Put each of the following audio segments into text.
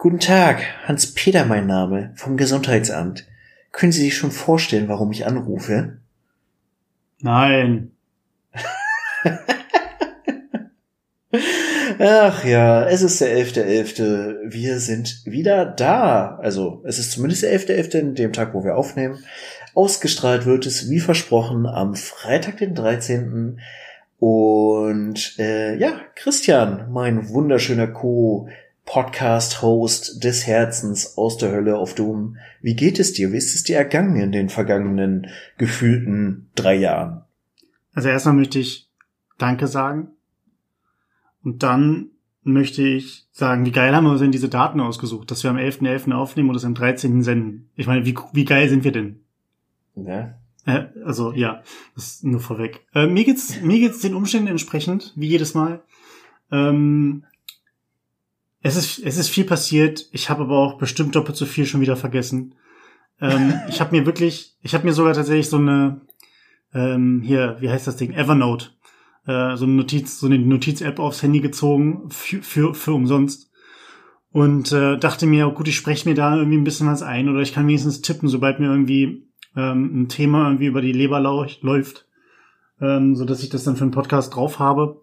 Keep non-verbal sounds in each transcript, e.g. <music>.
Guten Tag, Hans-Peter mein Name, vom Gesundheitsamt. Können Sie sich schon vorstellen, warum ich anrufe? Nein. Ach ja, es ist der 11.11. .11. Wir sind wieder da. Also, es ist zumindest der 11.11., .11., dem Tag, wo wir aufnehmen. Ausgestrahlt wird es, wie versprochen, am Freitag, den 13. Und äh, ja, Christian, mein wunderschöner Co. Podcast-Host des Herzens aus der Hölle auf Doom. Wie geht es dir? Wie ist es dir ergangen in den vergangenen gefühlten drei Jahren? Also erstmal möchte ich Danke sagen. Und dann möchte ich sagen, wie geil haben wir uns denn diese Daten ausgesucht, dass wir am 11.11. .11. aufnehmen und es am 13. senden. Ich meine, wie, wie geil sind wir denn? Ja. Äh, also ja, das ist nur vorweg. Äh, mir geht's mir geht's den Umständen entsprechend, wie jedes Mal. Ähm, es ist es ist viel passiert. Ich habe aber auch bestimmt doppelt so viel schon wieder vergessen. Ähm, <laughs> ich habe mir wirklich, ich habe mir sogar tatsächlich so eine ähm, hier, wie heißt das Ding, Evernote, äh, so eine Notiz, so eine Notiz-App aufs Handy gezogen für für, für umsonst und äh, dachte mir, oh gut, ich spreche mir da irgendwie ein bisschen was ein oder ich kann wenigstens tippen, sobald mir irgendwie ähm, ein Thema irgendwie über die Leber läuft, ähm, so dass ich das dann für einen Podcast drauf habe.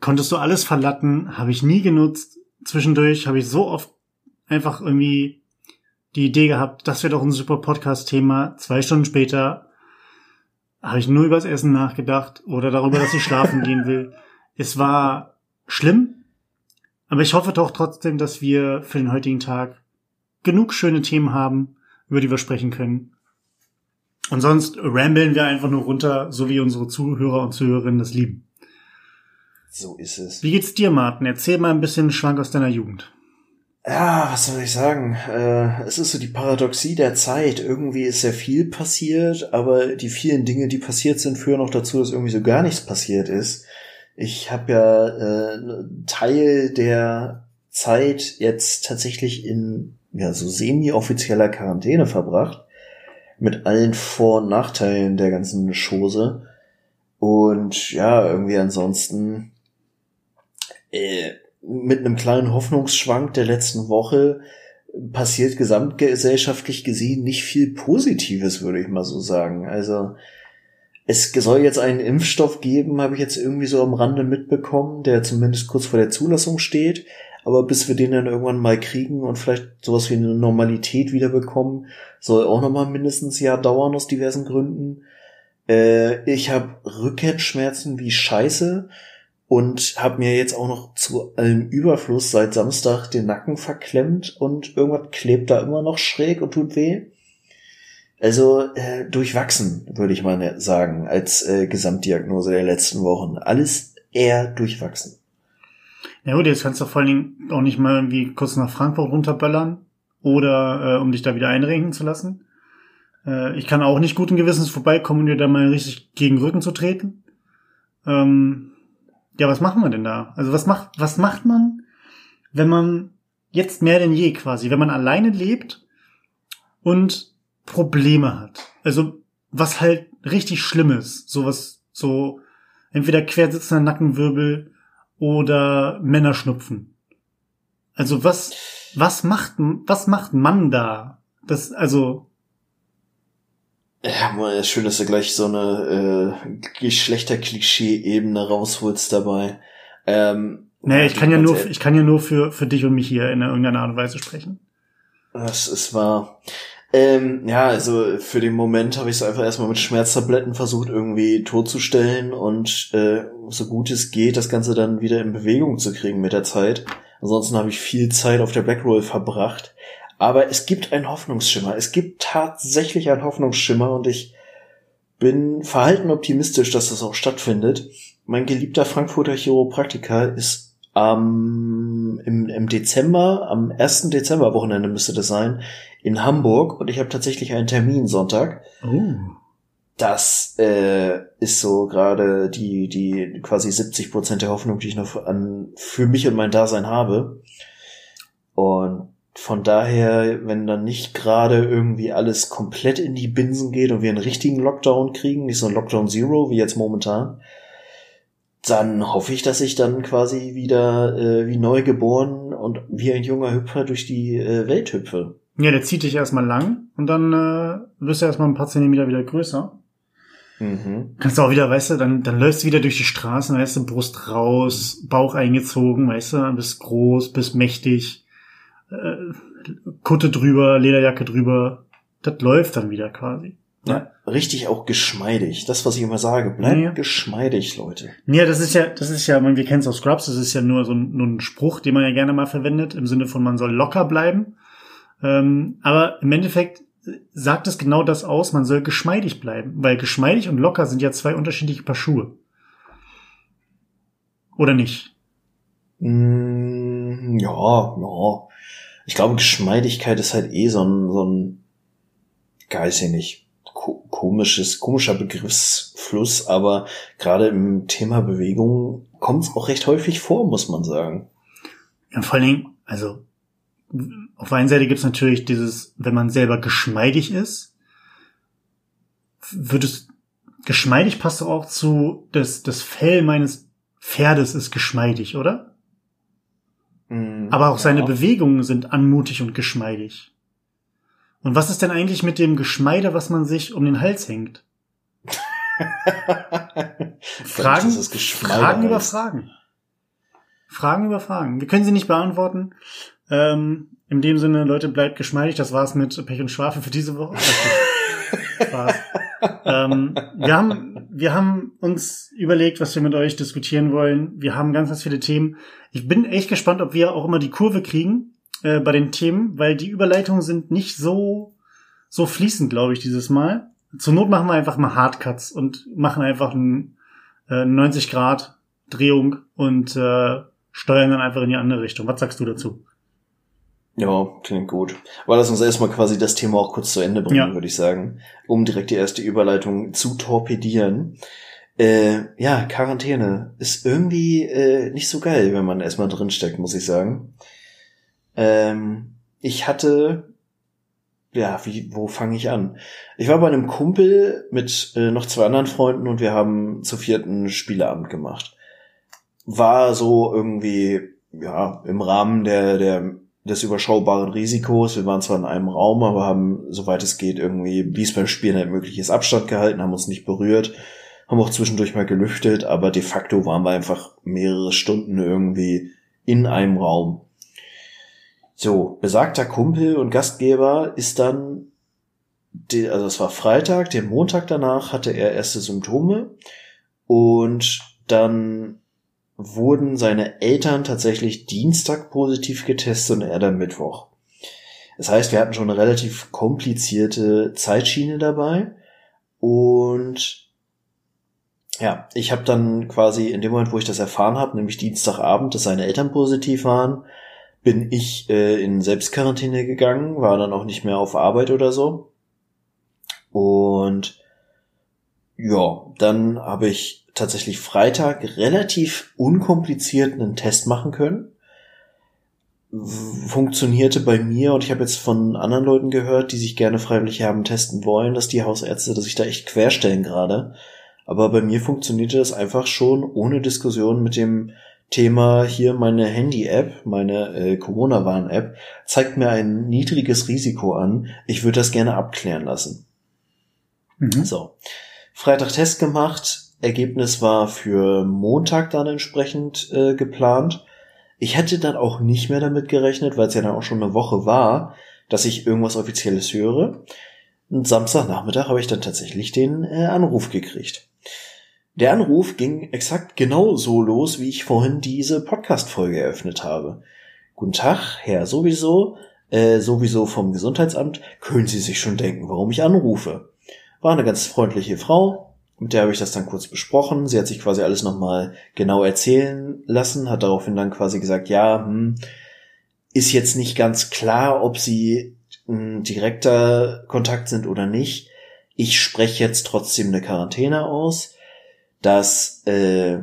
Konntest du alles verlatten, habe ich nie genutzt. Zwischendurch habe ich so oft einfach irgendwie die Idee gehabt, das wäre doch ein super Podcast-Thema. Zwei Stunden später habe ich nur übers Essen nachgedacht oder darüber, dass ich schlafen gehen will. <laughs> Es war schlimm, aber ich hoffe doch trotzdem, dass wir für den heutigen Tag genug schöne Themen haben, über die wir sprechen können. Und sonst rambeln wir einfach nur runter, so wie unsere Zuhörer und Zuhörerinnen das lieben. So ist es. Wie geht's dir, Martin? Erzähl mal ein bisschen Schwank aus deiner Jugend. Ja, was soll ich sagen? Äh, es ist so die Paradoxie der Zeit. Irgendwie ist sehr viel passiert, aber die vielen Dinge, die passiert sind, führen auch dazu, dass irgendwie so gar nichts passiert ist. Ich habe ja äh, Teil der Zeit jetzt tatsächlich in ja so semi-offizieller Quarantäne verbracht mit allen Vor- und Nachteilen der ganzen Chose. Und ja, irgendwie ansonsten äh, mit einem kleinen Hoffnungsschwank der letzten Woche passiert gesamtgesellschaftlich gesehen nicht viel Positives, würde ich mal so sagen. Also es soll jetzt einen Impfstoff geben, habe ich jetzt irgendwie so am Rande mitbekommen, der zumindest kurz vor der Zulassung steht. Aber bis wir den dann irgendwann mal kriegen und vielleicht sowas wie eine Normalität wiederbekommen, soll auch nochmal mindestens ein Jahr dauern aus diversen Gründen. Äh, ich habe Rückenschmerzen wie Scheiße und habe mir jetzt auch noch zu allem Überfluss seit Samstag den Nacken verklemmt und irgendwas klebt da immer noch schräg und tut weh. Also äh, durchwachsen, würde ich mal sagen, als äh, Gesamtdiagnose der letzten Wochen. Alles eher durchwachsen. Ja gut, jetzt kannst du vor allen Dingen auch nicht mal irgendwie kurz nach Frankfurt runterböllern oder äh, um dich da wieder einrenken zu lassen. Äh, ich kann auch nicht guten Gewissens vorbeikommen dir da mal richtig gegen Rücken zu treten. Ähm, ja, was machen wir denn da? Also was macht, was macht man, wenn man jetzt mehr denn je quasi, wenn man alleine lebt und Probleme hat? Also was halt richtig schlimm ist, sowas, so entweder quersitzender Nackenwirbel oder Männerschnupfen. Also was, was macht, was macht man da? Das, also. Ja, schön, dass du gleich so eine äh, Geschlechterklischee-Ebene rausholst dabei. Ähm, nee, ich kann ja nur, ich kann ja nur für, für dich und mich hier in irgendeiner Art und Weise sprechen. Das ist wahr. Ähm, ja, also für den Moment habe ich es einfach erstmal mit Schmerztabletten versucht, irgendwie totzustellen und äh, so gut es geht, das Ganze dann wieder in Bewegung zu kriegen mit der Zeit. Ansonsten habe ich viel Zeit auf der Blackroll verbracht. Aber es gibt einen Hoffnungsschimmer. Es gibt tatsächlich einen Hoffnungsschimmer und ich bin verhalten optimistisch, dass das auch stattfindet. Mein geliebter Frankfurter Chiropraktiker ist ähm, im, im Dezember, am 1. Dezember Wochenende müsste das sein, in Hamburg und ich habe tatsächlich einen Termin Sonntag. Oh. Das äh, ist so gerade die, die quasi 70 Prozent der Hoffnung, die ich noch an, für mich und mein Dasein habe. Und von daher, wenn dann nicht gerade irgendwie alles komplett in die Binsen geht und wir einen richtigen Lockdown kriegen, nicht so ein Lockdown Zero wie jetzt momentan, dann hoffe ich, dass ich dann quasi wieder äh, wie neu geboren und wie ein junger Hüpfer durch die äh, Welt hüpfe. Ja, der zieht dich erstmal lang und dann äh, wirst du erstmal ein paar Zentimeter wieder größer. Mhm. Kannst du auch wieder, weißt du, dann, dann läufst du wieder durch die Straßen, weißt du, Brust raus, Bauch eingezogen, weißt du, bist groß, bist mächtig, Kutte drüber, Lederjacke drüber. Das läuft dann wieder quasi. Ja, richtig auch geschmeidig. Das, was ich immer sage, bleibt ja. geschmeidig, Leute. Ja, das ist ja, das ist ja, wir kennen es aus Scrubs, das ist ja nur so ein, nur ein Spruch, den man ja gerne mal verwendet, im Sinne von man soll locker bleiben. Ähm, aber im Endeffekt sagt es genau das aus, man soll geschmeidig bleiben, weil geschmeidig und locker sind ja zwei unterschiedliche Paar Schuhe. Oder nicht? Mm, ja, ja. Ich glaube, Geschmeidigkeit ist halt eh so ein, so ein, weiß ich nicht, komisches, komischer Begriffsfluss, aber gerade im Thema Bewegung kommt es auch recht häufig vor, muss man sagen. Ja, vor allen Dingen, also auf der einen Seite gibt es natürlich dieses, wenn man selber geschmeidig ist, wird es geschmeidig passt auch zu das, das Fell meines Pferdes ist geschmeidig, oder? Mm, Aber auch ja. seine Bewegungen sind anmutig und geschmeidig. Und was ist denn eigentlich mit dem Geschmeide, was man sich um den Hals hängt? <laughs> Fragen, Fragen über Fragen. Fragen über Fragen. Wir können sie nicht beantworten. Ähm, in dem Sinne, Leute, bleibt geschmeidig. Das war's mit Pech und Schwafel für diese Woche. Spaß. <laughs> ähm, wir, haben, wir haben uns überlegt, was wir mit euch diskutieren wollen. Wir haben ganz, ganz viele Themen. Ich bin echt gespannt, ob wir auch immer die Kurve kriegen äh, bei den Themen, weil die Überleitungen sind nicht so, so fließend, glaube ich, dieses Mal. Zur Not machen wir einfach mal Hardcuts und machen einfach ein, äh, 90 Grad Drehung und äh, steuern dann einfach in die andere Richtung. Was sagst du dazu? Ja, klingt gut. Aber lass uns erstmal quasi das Thema auch kurz zu Ende bringen, ja. würde ich sagen, um direkt die erste Überleitung zu torpedieren. Äh, ja, Quarantäne ist irgendwie äh, nicht so geil, wenn man erstmal drinsteckt, muss ich sagen. Ähm, ich hatte, ja, wie, wo fange ich an? Ich war bei einem Kumpel mit äh, noch zwei anderen Freunden und wir haben zu vierten Spieleabend gemacht. War so irgendwie, ja, im Rahmen der, der, des überschaubaren Risikos. Wir waren zwar in einem Raum, aber haben, soweit es geht, irgendwie, wie es beim Spielen halt möglich ist, Abstand gehalten, haben uns nicht berührt, haben auch zwischendurch mal gelüftet, aber de facto waren wir einfach mehrere Stunden irgendwie in einem Raum. So, besagter Kumpel und Gastgeber ist dann, also es war Freitag, den Montag danach hatte er erste Symptome und dann wurden seine Eltern tatsächlich Dienstag positiv getestet und er dann Mittwoch. Das heißt, wir hatten schon eine relativ komplizierte Zeitschiene dabei und ja, ich habe dann quasi in dem Moment, wo ich das erfahren habe, nämlich Dienstagabend, dass seine Eltern positiv waren, bin ich äh, in Selbstquarantäne gegangen, war dann auch nicht mehr auf Arbeit oder so. Und ja, dann habe ich tatsächlich Freitag relativ unkompliziert einen Test machen können. Funktionierte bei mir und ich habe jetzt von anderen Leuten gehört, die sich gerne freiwillig haben testen wollen, dass die Hausärzte, dass sich da echt querstellen gerade. Aber bei mir funktionierte das einfach schon ohne Diskussion mit dem Thema hier meine Handy-App, meine äh, Corona-Warn-App, zeigt mir ein niedriges Risiko an. Ich würde das gerne abklären lassen. Mhm. So. Freitag Test gemacht. Ergebnis war für Montag dann entsprechend äh, geplant. Ich hätte dann auch nicht mehr damit gerechnet, weil es ja dann auch schon eine Woche war, dass ich irgendwas Offizielles höre. Und Samstagnachmittag habe ich dann tatsächlich den äh, Anruf gekriegt. Der Anruf ging exakt genau so los, wie ich vorhin diese Podcast-Folge eröffnet habe. Guten Tag, Herr sowieso, äh, sowieso vom Gesundheitsamt. Können Sie sich schon denken, warum ich anrufe? War eine ganz freundliche Frau, mit der habe ich das dann kurz besprochen. Sie hat sich quasi alles nochmal genau erzählen lassen, hat daraufhin dann quasi gesagt, ja, hm, ist jetzt nicht ganz klar, ob Sie ein direkter Kontakt sind oder nicht. Ich spreche jetzt trotzdem eine Quarantäne aus das äh,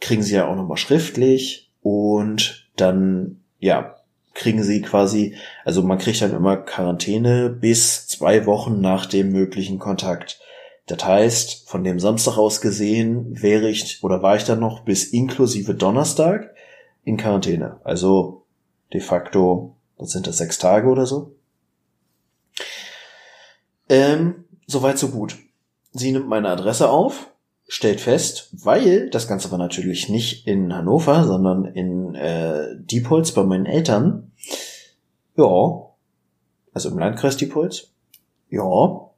kriegen sie ja auch nochmal schriftlich und dann, ja, kriegen sie quasi, also man kriegt dann immer Quarantäne bis zwei Wochen nach dem möglichen Kontakt. Das heißt, von dem Samstag aus gesehen wäre ich oder war ich dann noch bis inklusive Donnerstag in Quarantäne. Also de facto, was sind das, sechs Tage oder so? Ähm, soweit so gut. Sie nimmt meine Adresse auf, stellt fest, weil das Ganze war natürlich nicht in Hannover, sondern in äh, Diepholz bei meinen Eltern. Ja, also im Landkreis Diepholz. Ja,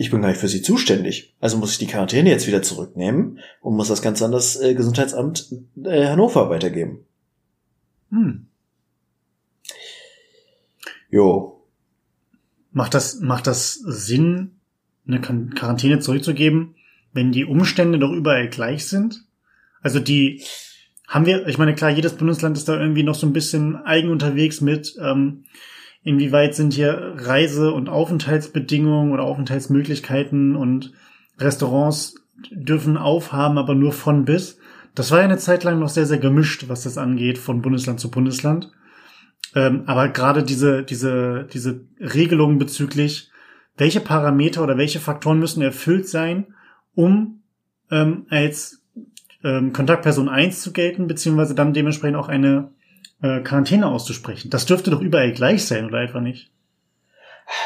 ich bin gar nicht für sie zuständig. Also muss ich die Quarantäne jetzt wieder zurücknehmen und muss das Ganze an das äh, Gesundheitsamt äh, Hannover weitergeben. Hm. Jo. Macht das, macht das Sinn, eine Quarantäne zurückzugeben, wenn die Umstände doch überall gleich sind? Also die haben wir, ich meine, klar, jedes Bundesland ist da irgendwie noch so ein bisschen eigen unterwegs mit, ähm, Inwieweit sind hier Reise- und Aufenthaltsbedingungen oder Aufenthaltsmöglichkeiten und Restaurants dürfen aufhaben, aber nur von bis. Das war ja eine Zeit lang noch sehr, sehr gemischt, was das angeht, von Bundesland zu Bundesland. Ähm, aber gerade diese, diese, diese Regelungen bezüglich, welche Parameter oder welche Faktoren müssen erfüllt sein, um ähm, als ähm, Kontaktperson eins zu gelten, beziehungsweise dann dementsprechend auch eine äh, Quarantäne auszusprechen. Das dürfte doch überall gleich sein, oder etwa nicht?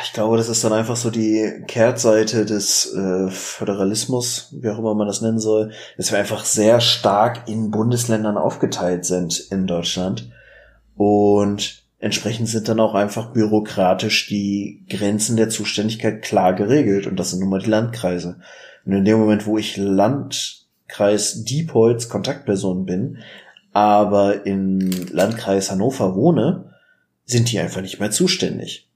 Ich glaube, das ist dann einfach so die Kehrtseite des äh, Föderalismus, wie auch immer man das nennen soll, dass wir einfach sehr stark in Bundesländern aufgeteilt sind in Deutschland. Und entsprechend sind dann auch einfach bürokratisch die Grenzen der Zuständigkeit klar geregelt. Und das sind nun mal die Landkreise. Und in dem Moment, wo ich Landkreis Diepholz Kontaktperson bin, aber im Landkreis Hannover wohne, sind die einfach nicht mehr zuständig.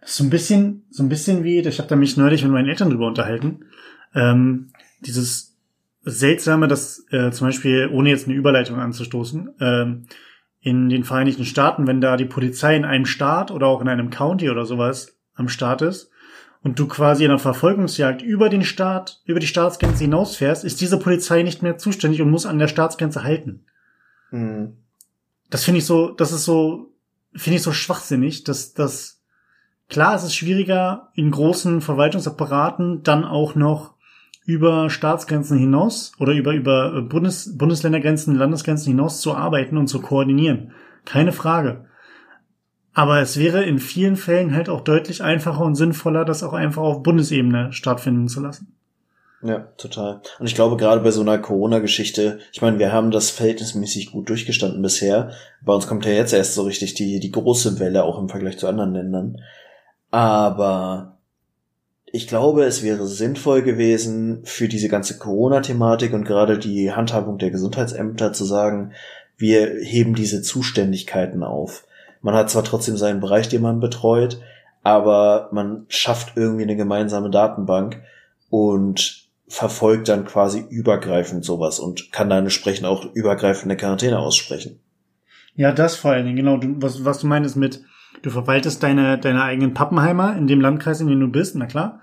Das ist so ein bisschen, so ein bisschen wie, ich habe da mich neulich mit meinen Eltern drüber unterhalten, ähm, dieses seltsame, dass äh, zum Beispiel, ohne jetzt eine Überleitung anzustoßen, ähm, in den Vereinigten Staaten, wenn da die Polizei in einem Staat oder auch in einem County oder sowas am Start ist, und du quasi in einer Verfolgungsjagd über den Staat, über die Staatsgrenze hinausfährst, ist diese Polizei nicht mehr zuständig und muss an der Staatsgrenze halten. Mhm. Das finde ich so, das ist so, finde ich so schwachsinnig, dass das klar, es ist schwieriger in großen Verwaltungsapparaten dann auch noch über Staatsgrenzen hinaus oder über über Bundes, Bundesländergrenzen, Landesgrenzen hinaus zu arbeiten und zu koordinieren. Keine Frage. Aber es wäre in vielen Fällen halt auch deutlich einfacher und sinnvoller, das auch einfach auf Bundesebene stattfinden zu lassen. Ja, total. Und ich glaube, gerade bei so einer Corona-Geschichte, ich meine, wir haben das verhältnismäßig gut durchgestanden bisher. Bei uns kommt ja jetzt erst so richtig die, die große Welle, auch im Vergleich zu anderen Ländern. Aber ich glaube, es wäre sinnvoll gewesen, für diese ganze Corona-Thematik und gerade die Handhabung der Gesundheitsämter zu sagen, wir heben diese Zuständigkeiten auf. Man hat zwar trotzdem seinen Bereich, den man betreut, aber man schafft irgendwie eine gemeinsame Datenbank und verfolgt dann quasi übergreifend sowas und kann dann entsprechend auch übergreifende Quarantäne aussprechen. Ja, das vor allen Dingen, genau. Du, was, was du meinst mit, du verwaltest deine, deine eigenen Pappenheimer in dem Landkreis, in dem du bist, na klar.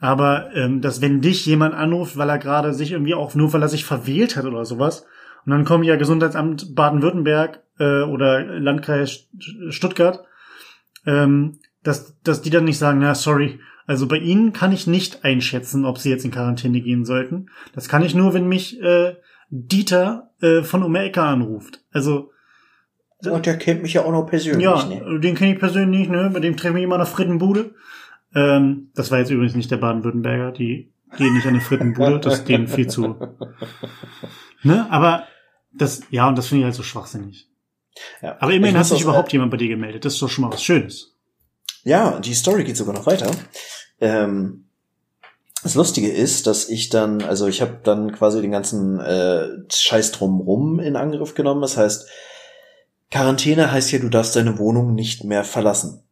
Aber ähm, dass wenn dich jemand anruft, weil er gerade sich irgendwie auch nur, weil er sich verwählt hat oder sowas, und dann kommen ja Gesundheitsamt Baden-Württemberg äh, oder Landkreis Stuttgart, ähm, dass, dass die dann nicht sagen, na sorry, also bei Ihnen kann ich nicht einschätzen, ob Sie jetzt in Quarantäne gehen sollten. Das kann ich nur, wenn mich äh, Dieter äh, von um Ecke anruft. Also und der kennt mich ja auch noch persönlich. Ja, ne? den kenne ich persönlich, ne? Mit dem treffe ich immer nach Frittenbude. Ähm, das war jetzt übrigens nicht der Baden-Württemberger, die gehen nicht an eine Frittenbude, das ist denen viel zu. <laughs> Ne? Aber das, ja, und das finde ich halt so schwachsinnig. Ja. Aber immerhin hat sich überhaupt jemand bei dir gemeldet. Das ist doch schon mal was Schönes. Ja, die Story geht sogar noch weiter. Ähm, das Lustige ist, dass ich dann, also ich habe dann quasi den ganzen äh, Scheiß drumrum in Angriff genommen. Das heißt, Quarantäne heißt ja, du darfst deine Wohnung nicht mehr verlassen.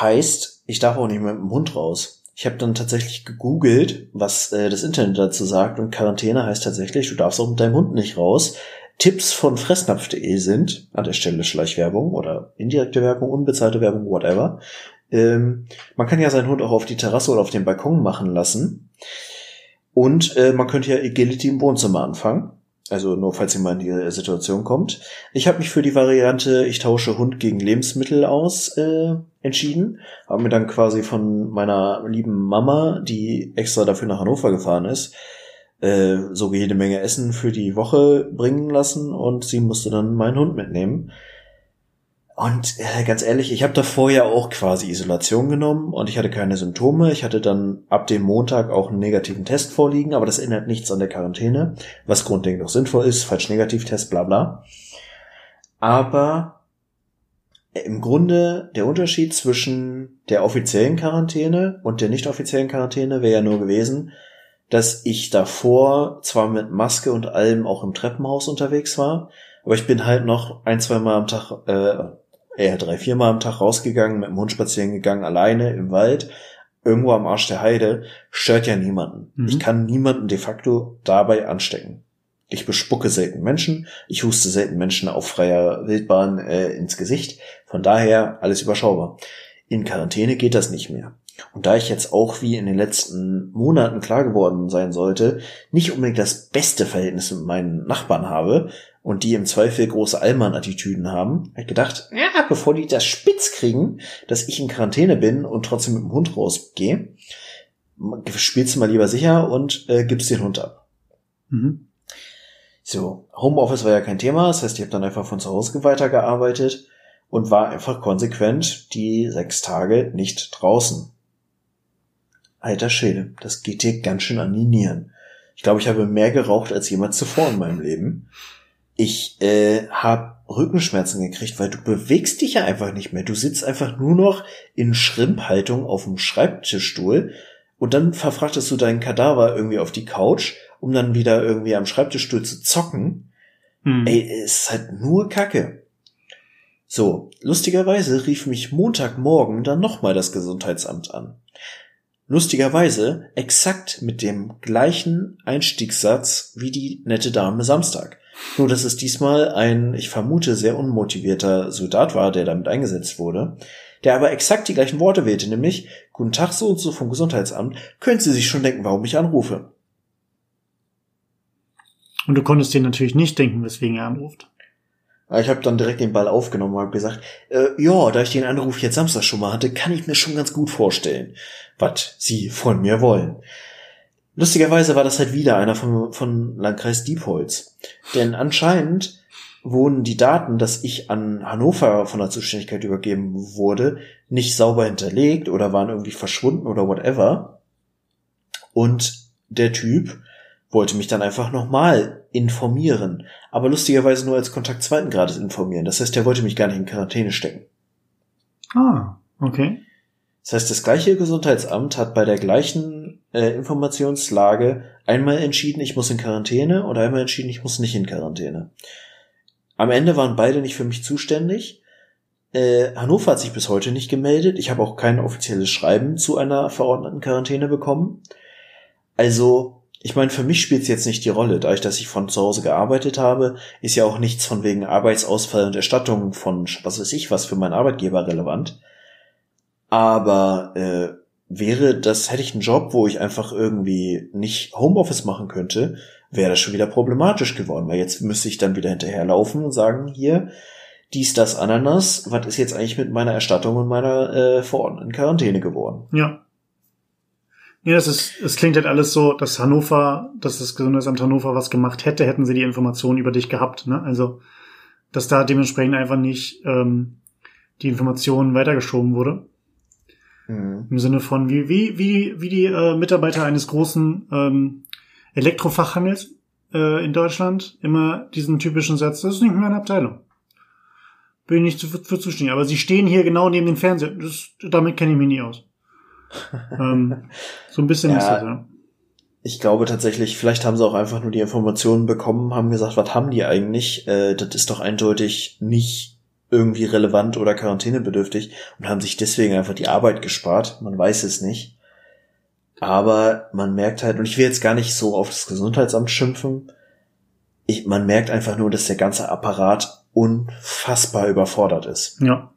Heißt, ich darf auch nicht mehr mit dem Hund raus. Ich habe dann tatsächlich gegoogelt, was äh, das Internet dazu sagt und Quarantäne heißt tatsächlich, du darfst auch mit deinem Hund nicht raus. Tipps von fressnapf.de sind, an der Stelle Schleichwerbung oder indirekte Werbung, unbezahlte Werbung, whatever. Ähm, man kann ja seinen Hund auch auf die Terrasse oder auf den Balkon machen lassen. Und äh, man könnte ja Agility im Wohnzimmer anfangen. Also nur falls ihr mal in die Situation kommt. Ich habe mich für die Variante, ich tausche Hund gegen Lebensmittel aus, äh, entschieden. Habe mir dann quasi von meiner lieben Mama, die extra dafür nach Hannover gefahren ist, äh, so jede Menge Essen für die Woche bringen lassen und sie musste dann meinen Hund mitnehmen. Und äh, ganz ehrlich, ich habe davor ja auch quasi Isolation genommen und ich hatte keine Symptome. Ich hatte dann ab dem Montag auch einen negativen Test vorliegen, aber das ändert nichts an der Quarantäne, was grundlegend auch sinnvoll ist, falsch Negativtest, bla bla. Aber im Grunde der Unterschied zwischen der offiziellen Quarantäne und der nicht offiziellen Quarantäne wäre ja nur gewesen, dass ich davor zwar mit Maske und allem auch im Treppenhaus unterwegs war, aber ich bin halt noch ein, zwei Mal am Tag äh, eher drei, vier Mal am Tag rausgegangen, mit dem Hund spazieren gegangen, alleine im Wald, irgendwo am Arsch der Heide, stört ja niemanden. Mhm. Ich kann niemanden de facto dabei anstecken. Ich bespucke selten Menschen, ich huste selten Menschen auf freier Wildbahn äh, ins Gesicht. Von daher alles überschaubar. In Quarantäne geht das nicht mehr. Und da ich jetzt auch wie in den letzten Monaten klar geworden sein sollte, nicht unbedingt das beste Verhältnis mit meinen Nachbarn habe und die im Zweifel große Allmann-Attitüden haben, habe ich gedacht, ja, bevor die das spitz kriegen, dass ich in Quarantäne bin und trotzdem mit dem Hund rausgehe, spielst du mal lieber sicher und äh, gibst den Hund ab. Mhm. So, Homeoffice war ja kein Thema, das heißt, ich habe dann einfach von zu Hause weitergearbeitet und war einfach konsequent die sechs Tage nicht draußen. Alter Schäde, das geht dir ganz schön an die Nieren. Ich glaube, ich habe mehr geraucht als jemals zuvor in meinem Leben. Ich äh, habe Rückenschmerzen gekriegt, weil du bewegst dich ja einfach nicht mehr. Du sitzt einfach nur noch in Schrimphaltung auf dem Schreibtischstuhl und dann verfrachtest du deinen Kadaver irgendwie auf die Couch, um dann wieder irgendwie am Schreibtischstuhl zu zocken. Hm. Ey, es ist halt nur Kacke. So, lustigerweise rief mich Montagmorgen dann nochmal das Gesundheitsamt an. Lustigerweise exakt mit dem gleichen Einstiegssatz wie die nette Dame Samstag. Nur, dass es diesmal ein, ich vermute, sehr unmotivierter Soldat war, der damit eingesetzt wurde, der aber exakt die gleichen Worte wählte, nämlich, Guten Tag, so und so vom Gesundheitsamt, können Sie sich schon denken, warum ich anrufe. Und du konntest dir natürlich nicht denken, weswegen er anruft. Ich habe dann direkt den Ball aufgenommen und habe gesagt, äh, ja, da ich den Anruf jetzt Samstag schon mal hatte, kann ich mir schon ganz gut vorstellen, was Sie von mir wollen. Lustigerweise war das halt wieder einer von, von Landkreis Diepholz. Denn anscheinend wurden die Daten, dass ich an Hannover von der Zuständigkeit übergeben wurde, nicht sauber hinterlegt oder waren irgendwie verschwunden oder whatever. Und der Typ wollte mich dann einfach nochmal informieren. Aber lustigerweise nur als Kontakt zweiten Grades informieren. Das heißt, er wollte mich gar nicht in Quarantäne stecken. Ah, okay. Das heißt, das gleiche Gesundheitsamt hat bei der gleichen äh, Informationslage einmal entschieden, ich muss in Quarantäne oder einmal entschieden, ich muss nicht in Quarantäne. Am Ende waren beide nicht für mich zuständig. Äh, Hannover hat sich bis heute nicht gemeldet. Ich habe auch kein offizielles Schreiben zu einer verordneten Quarantäne bekommen. Also ich meine, für mich spielt es jetzt nicht die Rolle. Dadurch, dass ich von zu Hause gearbeitet habe, ist ja auch nichts von wegen Arbeitsausfall und Erstattung von was weiß ich was für meinen Arbeitgeber relevant. Aber äh, wäre das, hätte ich einen Job, wo ich einfach irgendwie nicht Homeoffice machen könnte, wäre das schon wieder problematisch geworden, weil jetzt müsste ich dann wieder hinterherlaufen und sagen, hier, dies, das, Ananas, was ist jetzt eigentlich mit meiner Erstattung und meiner äh, verordneten Quarantäne geworden? Ja. Ja, es ist, es klingt halt alles so, dass Hannover, dass das Gesundheitsamt Hannover was gemacht hätte, hätten sie die Informationen über dich gehabt, ne? Also, dass da dementsprechend einfach nicht ähm, die Informationen weitergeschoben wurde. Mhm. Im Sinne von, wie, wie, wie, wie die äh, Mitarbeiter eines großen ähm, Elektrofachhandels äh, in Deutschland immer diesen typischen Satz, das ist nicht meine Abteilung. Bin ich nicht für, für zuständig. Aber sie stehen hier genau neben dem Fernseher. Das, damit kenne ich mich nie aus ähm, so ein bisschen <laughs> ja, ist das, ja. Ich glaube tatsächlich, vielleicht haben sie auch einfach nur die Informationen bekommen, haben gesagt, was haben die eigentlich? Äh, das ist doch eindeutig nicht irgendwie relevant oder quarantänebedürftig und haben sich deswegen einfach die Arbeit gespart. Man weiß es nicht. Aber man merkt halt, und ich will jetzt gar nicht so auf das Gesundheitsamt schimpfen, ich, man merkt einfach nur, dass der ganze Apparat unfassbar überfordert ist. Ja.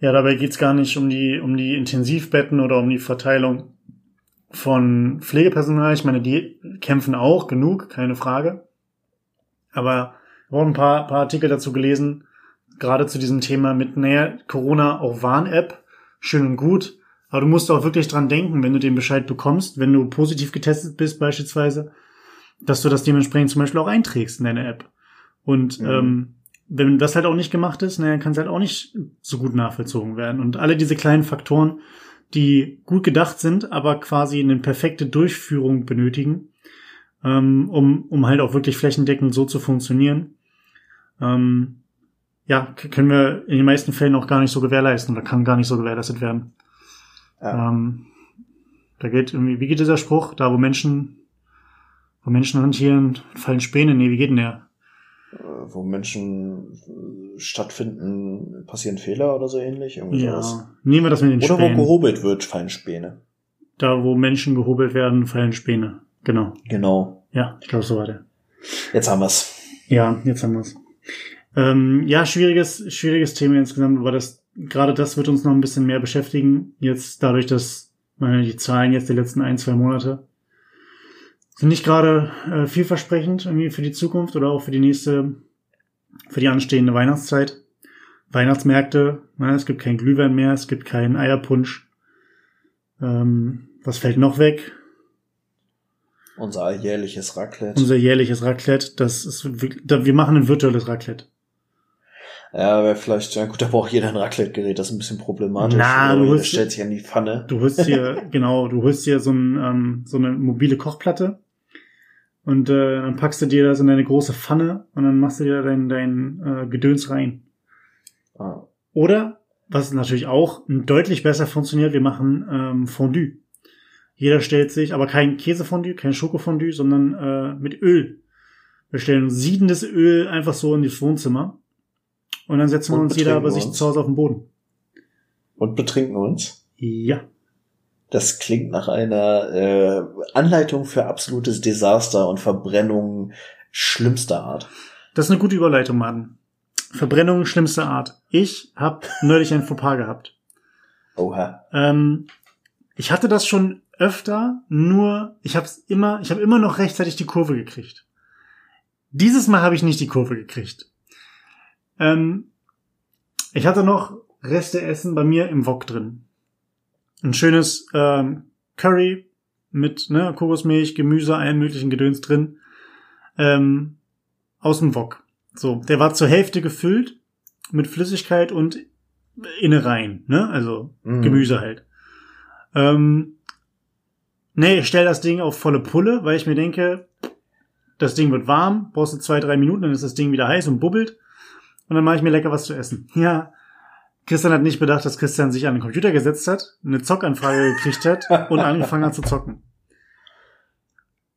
Ja, dabei geht's gar nicht um die, um die Intensivbetten oder um die Verteilung von Pflegepersonal. Ich meine, die kämpfen auch genug, keine Frage. Aber ich habe auch ein paar, paar Artikel dazu gelesen, gerade zu diesem Thema mit, naja, Corona auch Warn-App, schön und gut. Aber du musst auch wirklich dran denken, wenn du den Bescheid bekommst, wenn du positiv getestet bist beispielsweise, dass du das dementsprechend zum Beispiel auch einträgst in deine App. Und mhm. ähm, wenn das halt auch nicht gemacht ist, naja, kann es halt auch nicht so gut nachvollzogen werden. Und alle diese kleinen Faktoren, die gut gedacht sind, aber quasi eine perfekte Durchführung benötigen, ähm, um, um halt auch wirklich flächendeckend so zu funktionieren, ähm, ja, können wir in den meisten Fällen auch gar nicht so gewährleisten oder kann gar nicht so gewährleistet werden. Ja. Ähm, da geht irgendwie, wie geht dieser Spruch? Da, wo Menschen, wo Menschen hantieren, fallen Späne. Nee, wie geht denn der? Äh, wo Menschen äh, stattfinden, passieren Fehler oder so ähnlich. Irgendwie ja, sowas. nehmen wir das mit den Oder Spänen. wo gehobelt wird, fallen Späne. Da, wo Menschen gehobelt werden, fallen Späne. Genau. Genau. Ja, ich glaube, so weiter. Jetzt haben wir's. Ja, jetzt haben wir's. Ähm, ja, schwieriges, schwieriges Thema insgesamt, aber das, gerade das wird uns noch ein bisschen mehr beschäftigen. Jetzt dadurch, dass meine, die Zahlen jetzt der letzten ein, zwei Monate sind nicht gerade äh, vielversprechend irgendwie für die Zukunft oder auch für die nächste, für die anstehende Weihnachtszeit. Weihnachtsmärkte, na, es gibt kein Glühwein mehr, es gibt keinen Eierpunsch. Ähm, was fällt noch weg? Unser jährliches Raclette. Unser jährliches Raclette, das ist, wir machen ein virtuelles Raclette. Ja, wäre vielleicht, ja gut, da braucht jeder ein Raclette-Gerät, das ist ein bisschen problematisch. Na, du holst, stellt sich an die Pfanne. Du holst hier, <laughs> genau, du holst hier so, ein, ähm, so eine mobile Kochplatte und äh, dann packst du dir das in deine große Pfanne und dann machst du dir dein, dein äh, Gedöns rein. Ah. Oder, was natürlich auch deutlich besser funktioniert, wir machen ähm, Fondue. Jeder stellt sich, aber kein Käsefondue, kein Schokofondue, sondern äh, mit Öl. Wir stellen siedendes Öl einfach so in das Wohnzimmer. Und dann setzen wir uns jeder bei sich zu Hause auf den Boden. Und betrinken uns? Ja. Das klingt nach einer äh, Anleitung für absolutes Desaster und Verbrennung schlimmster Art. Das ist eine gute Überleitung, Mann. Verbrennung schlimmster Art. Ich habe neulich ein Fauxpas gehabt. Oha. Ähm, ich hatte das schon öfter, nur ich habe immer, ich habe immer noch rechtzeitig die Kurve gekriegt. Dieses Mal habe ich nicht die Kurve gekriegt. Ähm, ich hatte noch Reste Essen bei mir im Wok drin ein schönes ähm, Curry mit ne, Kokosmilch, Gemüse, allen möglichen Gedöns drin. Ähm, aus dem Wok. So, der war zur Hälfte gefüllt mit Flüssigkeit und Innereien, ne? Also mm. Gemüse halt. Ähm, nee, ich stell das Ding auf volle Pulle, weil ich mir denke, das Ding wird warm, brauchst du zwei, drei Minuten, dann ist das Ding wieder heiß und bubbelt. Und dann mache ich mir lecker was zu essen. <laughs> Ja, Christian hat nicht bedacht, dass Christian sich an den Computer gesetzt hat, eine Zockanfrage gekriegt hat und angefangen hat zu zocken.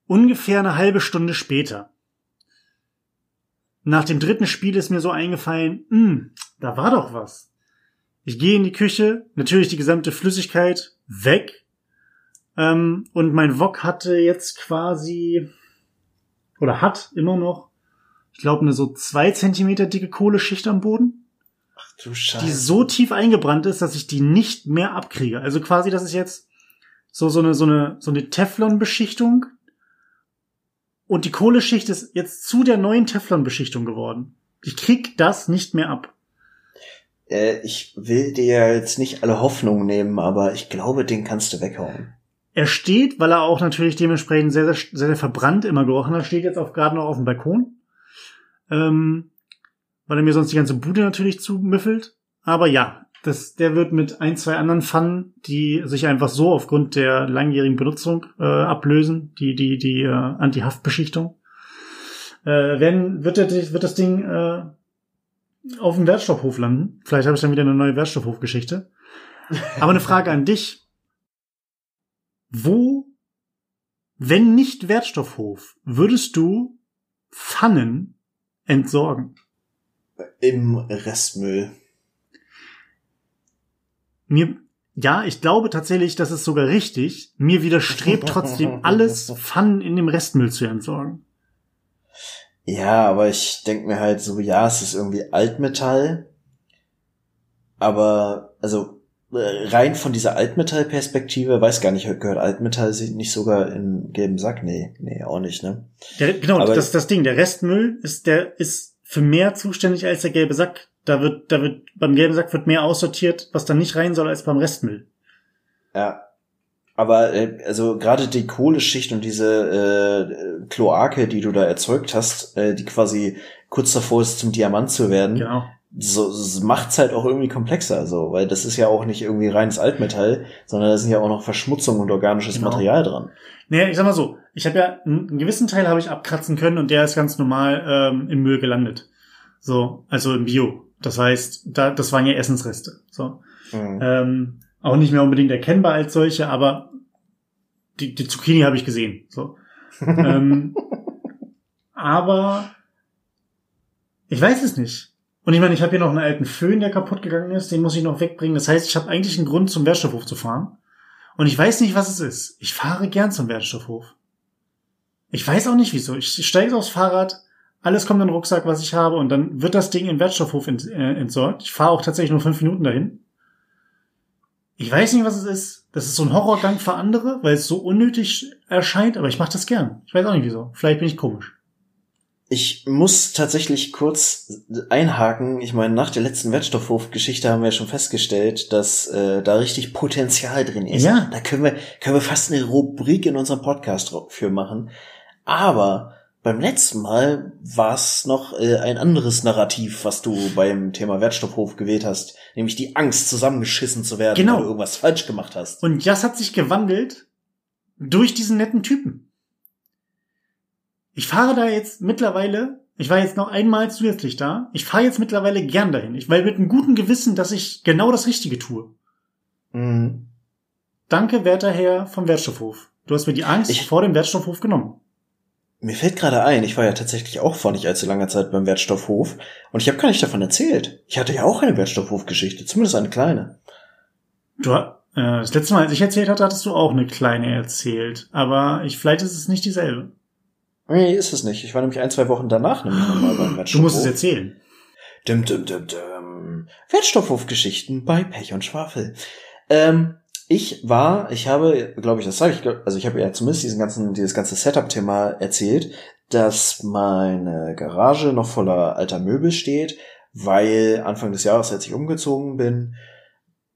Ungefähr eine halbe Stunde später. Nach dem dritten Spiel ist mir so eingefallen, hm, da war doch was. Ich gehe in die Küche, natürlich die gesamte Flüssigkeit weg. Ähm, und mein Wok hatte jetzt quasi, oder hat immer noch, ich glaube, eine so zwei Zentimeter dicke Kohleschicht am Boden du Scheiße. die so tief eingebrannt ist, dass ich die nicht mehr abkriege. Also quasi, das ist jetzt so, so eine, so eine, so eine Teflon-Beschichtung. Und die Kohleschicht ist jetzt zu der neuen Teflon-Beschichtung geworden. Ich krieg das nicht mehr ab. Äh, ich will dir jetzt nicht alle Hoffnung nehmen, aber ich glaube, den kannst du weghauen. Er steht, weil er auch natürlich dementsprechend sehr, sehr, sehr, sehr verbrannt immer gerochen hat, steht jetzt auf, gerade noch auf dem Balkon. Ähm, weil er mir sonst die ganze Bude natürlich zumüffelt. Aber ja, das, der wird mit ein, zwei anderen Pfannen, die sich einfach so aufgrund der langjährigen Benutzung äh, ablösen, die, die, die äh, Anti-Haftbeschichtung, äh, werden, wird, der, wird das Ding äh, auf dem Wertstoffhof landen. Vielleicht habe ich dann wieder eine neue Wertstoffhofgeschichte. Aber eine Frage an dich. Wo, wenn nicht Wertstoffhof, würdest du Pfannen entsorgen? Im Restmüll. Mir, ja, ich glaube tatsächlich, das ist sogar richtig. Mir widerstrebt <laughs> trotzdem alles Pfannen in dem Restmüll zu entsorgen. Ja, aber ich denke mir halt so, ja, es ist irgendwie Altmetall. Aber, also, rein von dieser Altmetall-Perspektive, weiß gar nicht, gehört Altmetall nicht sogar in gelben Sack? Nee, nee, auch nicht, ne? Der, genau, Aber das ist das Ding. Der Restmüll ist, der ist für mehr zuständig als der gelbe Sack. Da wird, da wird, beim gelben Sack wird mehr aussortiert, was da nicht rein soll, als beim Restmüll. Ja. Aber äh, also gerade die Kohleschicht und diese äh, Kloake, die du da erzeugt hast, äh, die quasi kurz davor ist, zum Diamant zu werden, genau so macht's halt auch irgendwie komplexer, so, weil das ist ja auch nicht irgendwie reines Altmetall, sondern da sind ja auch noch Verschmutzung und organisches genau. Material dran. Naja, ich sag mal so, ich habe ja einen gewissen Teil habe ich abkratzen können und der ist ganz normal ähm, im Müll gelandet. So, also im Bio. Das heißt, da, das waren ja Essensreste. So. Mhm. Ähm, auch nicht mehr unbedingt erkennbar als solche, aber die, die Zucchini habe ich gesehen. So. <laughs> ähm, aber ich weiß es nicht. Und ich meine, ich habe hier noch einen alten Föhn, der kaputt gegangen ist, den muss ich noch wegbringen. Das heißt, ich habe eigentlich einen Grund, zum Wertstoffhof zu fahren. Und ich weiß nicht, was es ist. Ich fahre gern zum Wertstoffhof. Ich weiß auch nicht, wieso. Ich steige aufs Fahrrad, alles kommt in den Rucksack, was ich habe, und dann wird das Ding im Wertstoffhof ent, äh, entsorgt. Ich fahre auch tatsächlich nur fünf Minuten dahin. Ich weiß nicht, was es ist. Das ist so ein Horrorgang für andere, weil es so unnötig erscheint, aber ich mache das gern. Ich weiß auch nicht wieso. Vielleicht bin ich komisch. Ich muss tatsächlich kurz einhaken. Ich meine, nach der letzten Wertstoffhof-Geschichte haben wir ja schon festgestellt, dass äh, da richtig Potenzial drin ist. Ja. Da können wir, können wir fast eine Rubrik in unserem Podcast für machen. Aber beim letzten Mal war es noch äh, ein anderes Narrativ, was du beim Thema Wertstoffhof gewählt hast, nämlich die Angst, zusammengeschissen zu werden, genau. weil du irgendwas falsch gemacht hast. Und das hat sich gewandelt durch diesen netten Typen. Ich fahre da jetzt mittlerweile, ich war jetzt noch einmal zusätzlich da, ich fahre jetzt mittlerweile gern dahin. Ich, weil mit einem guten Gewissen, dass ich genau das Richtige tue. Mhm. Danke, werter Herr vom Wertstoffhof. Du hast mir die Angst ich, vor dem Wertstoffhof genommen. Mir fällt gerade ein, ich war ja tatsächlich auch vor nicht allzu langer Zeit beim Wertstoffhof und ich habe gar nicht davon erzählt. Ich hatte ja auch eine Wertstoffhof-Geschichte, zumindest eine kleine. Du, äh, das letzte Mal, als ich erzählt hatte, hattest du auch eine kleine erzählt, aber ich, vielleicht ist es nicht dieselbe. Nee, ist es nicht. Ich war nämlich ein, zwei Wochen danach nämlich nochmal beim Wertstoffhof. <gasps> Du musst es erzählen. Dim, dim, dim, dim. Wertstoffhofgeschichten bei Pech und Schwafel. Ähm, ich war, ich habe, glaube ich, das sage ich, also ich habe ja zumindest diesen ganzen, dieses ganze Setup-Thema erzählt, dass meine Garage noch voller alter Möbel steht, weil Anfang des Jahres, als ich umgezogen bin,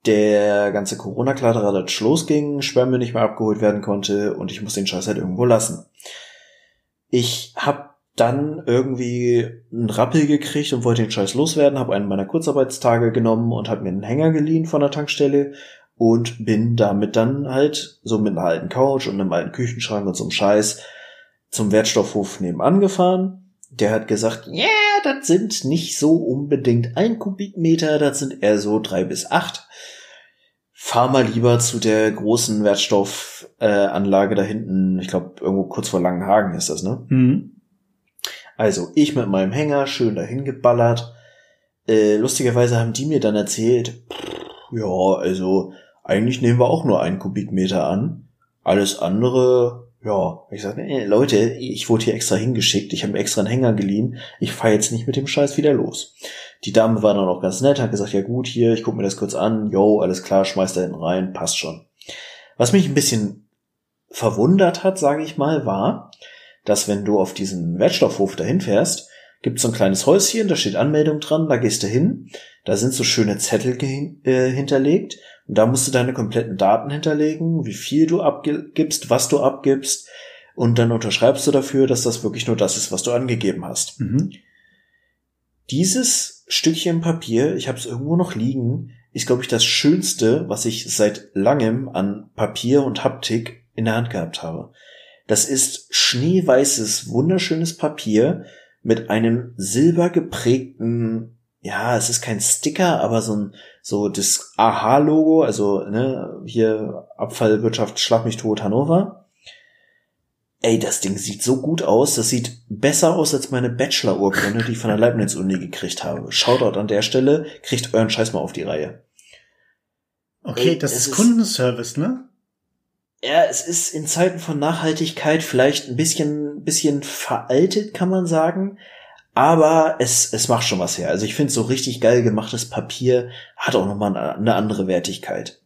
der ganze Corona-Kladderadatsch losging, Sperrmüll nicht mehr abgeholt werden konnte und ich muss den Scheiß halt irgendwo lassen. Ich habe dann irgendwie einen Rappel gekriegt und wollte den Scheiß loswerden, habe einen meiner Kurzarbeitstage genommen und habe mir einen Hänger geliehen von der Tankstelle und bin damit dann halt so mit einer alten Couch und einem alten Küchenschrank und so einem Scheiß zum Wertstoffhof nebenan gefahren. Der hat gesagt, ja, yeah, das sind nicht so unbedingt ein Kubikmeter, das sind eher so drei bis acht fahr mal lieber zu der großen Wertstoffanlage äh, da hinten. Ich glaube, irgendwo kurz vor Langenhagen ist das, ne? Mhm. Also ich mit meinem Hänger schön dahin geballert. Äh, lustigerweise haben die mir dann erzählt, ja, also eigentlich nehmen wir auch nur einen Kubikmeter an. Alles andere, ja. Ich sag, nee, Leute, ich wurde hier extra hingeschickt. Ich habe mir extra einen Hänger geliehen. Ich fahr jetzt nicht mit dem Scheiß wieder los. Die Dame war dann auch ganz nett, hat gesagt, ja gut, hier, ich guck mir das kurz an, yo, alles klar, schmeiß da hinten rein, passt schon. Was mich ein bisschen verwundert hat, sage ich mal, war, dass wenn du auf diesen Wertstoffhof dahin fährst, gibt so ein kleines Häuschen, da steht Anmeldung dran, da gehst du hin, da sind so schöne Zettel äh, hinterlegt und da musst du deine kompletten Daten hinterlegen, wie viel du abgibst, was du abgibst und dann unterschreibst du dafür, dass das wirklich nur das ist, was du angegeben hast. Mhm. Dieses Stückchen Papier, ich habe es irgendwo noch liegen, ist, glaube ich, das Schönste, was ich seit langem an Papier und Haptik in der Hand gehabt habe. Das ist schneeweißes, wunderschönes Papier mit einem silbergeprägten, ja, es ist kein Sticker, aber so ein, so das AHA-Logo, also ne, hier Abfallwirtschaft Schlag mich tot Hannover. Ey, das Ding sieht so gut aus. Das sieht besser aus als meine Bachelor-Urkunde, die ich von der Leibniz-Uni gekriegt habe. Shoutout an der Stelle. Kriegt euren Scheiß mal auf die Reihe. Okay, Ey, das ist Kundenservice, ne? Ja, es ist in Zeiten von Nachhaltigkeit vielleicht ein bisschen, bisschen veraltet, kann man sagen. Aber es, es macht schon was her. Also ich finde, so richtig geil gemachtes Papier hat auch nochmal eine andere Wertigkeit.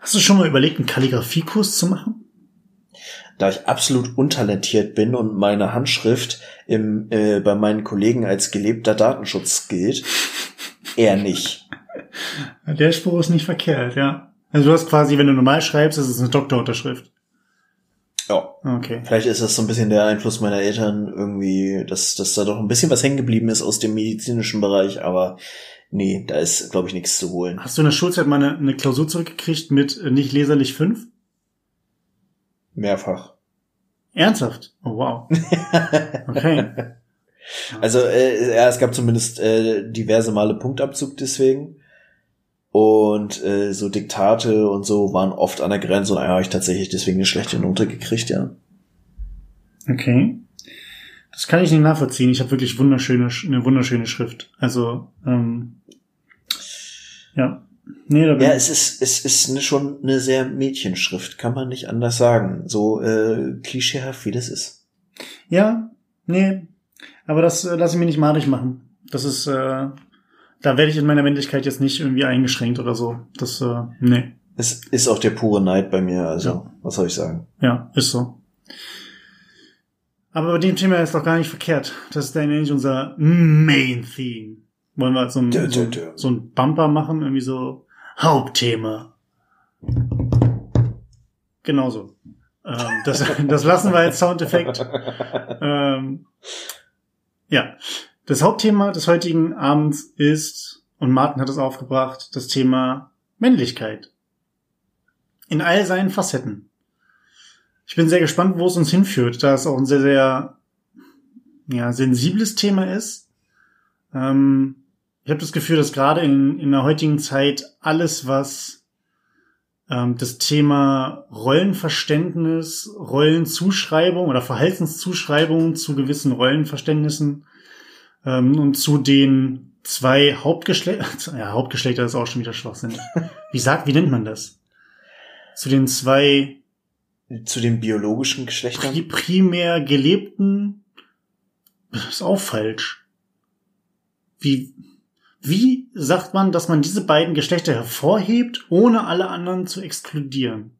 Hast du schon mal überlegt, einen Kalligrafiekurs zu machen? Da ich absolut untalentiert bin und meine Handschrift im, äh, bei meinen Kollegen als gelebter Datenschutz gilt, eher nicht. <laughs> Der Spruch ist nicht verkehrt, ja. Also du hast quasi, wenn du normal schreibst, ist es eine Doktorunterschrift. Ja. Okay. Vielleicht ist das so ein bisschen der Einfluss meiner Eltern irgendwie, dass, dass da doch ein bisschen was hängen geblieben ist aus dem medizinischen Bereich, aber nee, da ist, glaube ich, nichts zu holen. Hast du in der Schulzeit mal eine, eine Klausur zurückgekriegt mit äh, nicht leserlich 5? Mehrfach. Ernsthaft? Oh wow. <laughs> Okay. Also äh, ja, es gab zumindest äh, diverse Male Punktabzug deswegen. Und äh, so Diktate und so waren oft an der Grenze und da habe ich tatsächlich deswegen eine schlechte Note gekriegt, ja. Okay. Das kann ich nicht nachvollziehen. Ich habe wirklich wunderschöne, eine wunderschöne Schrift. Also, ähm, ja. Nee, da bin Ja, es ist, es ist eine, schon eine sehr Mädchenschrift, kann man nicht anders sagen. So äh, klischeehaft wie das ist. Ja, nee. Aber das äh, lasse ich mir nicht madig machen. Das ist, äh, da werde ich in meiner Männlichkeit jetzt nicht irgendwie eingeschränkt oder so. Das, äh, nee. Es ist auch der pure Neid bei mir, also Ja. was soll ich sagen? Ja, ist so. Aber bei dem Thema ist doch gar nicht verkehrt. Das ist dann eigentlich unser Main Theme. Wollen wir so ein, Dö, so, dö, dö. so ein Bumper machen? Irgendwie so Hauptthema. Genauso. Ähm, das, <laughs> das lassen wir als Soundeffekt. <laughs> Ähm, ja. Das Hauptthema des heutigen Abends ist, und Martin hat es aufgebracht, das Thema Männlichkeit. In all seinen Facetten. Ich bin sehr gespannt, wo es uns hinführt, da es auch ein sehr, sehr ja, sensibles Thema ist. Ähm, ich habe das Gefühl, dass gerade in, in der heutigen Zeit alles, was ähm, das Thema Rollenverständnis, Rollenzuschreibung oder Verhaltenszuschreibung zu gewissen Rollenverständnissen ähm, und zu den zwei Hauptgeschlechter, <laughs> ja, Hauptgeschlechter ist auch schon wieder Schwachsinn. <laughs> Wie sagt, wie nennt man das? Zu den zwei Zu den biologischen Geschlechtern? pri primär gelebten, das ist auch falsch. Wie, wie sagt man, dass man diese beiden Geschlechter hervorhebt, ohne alle anderen zu exkludieren?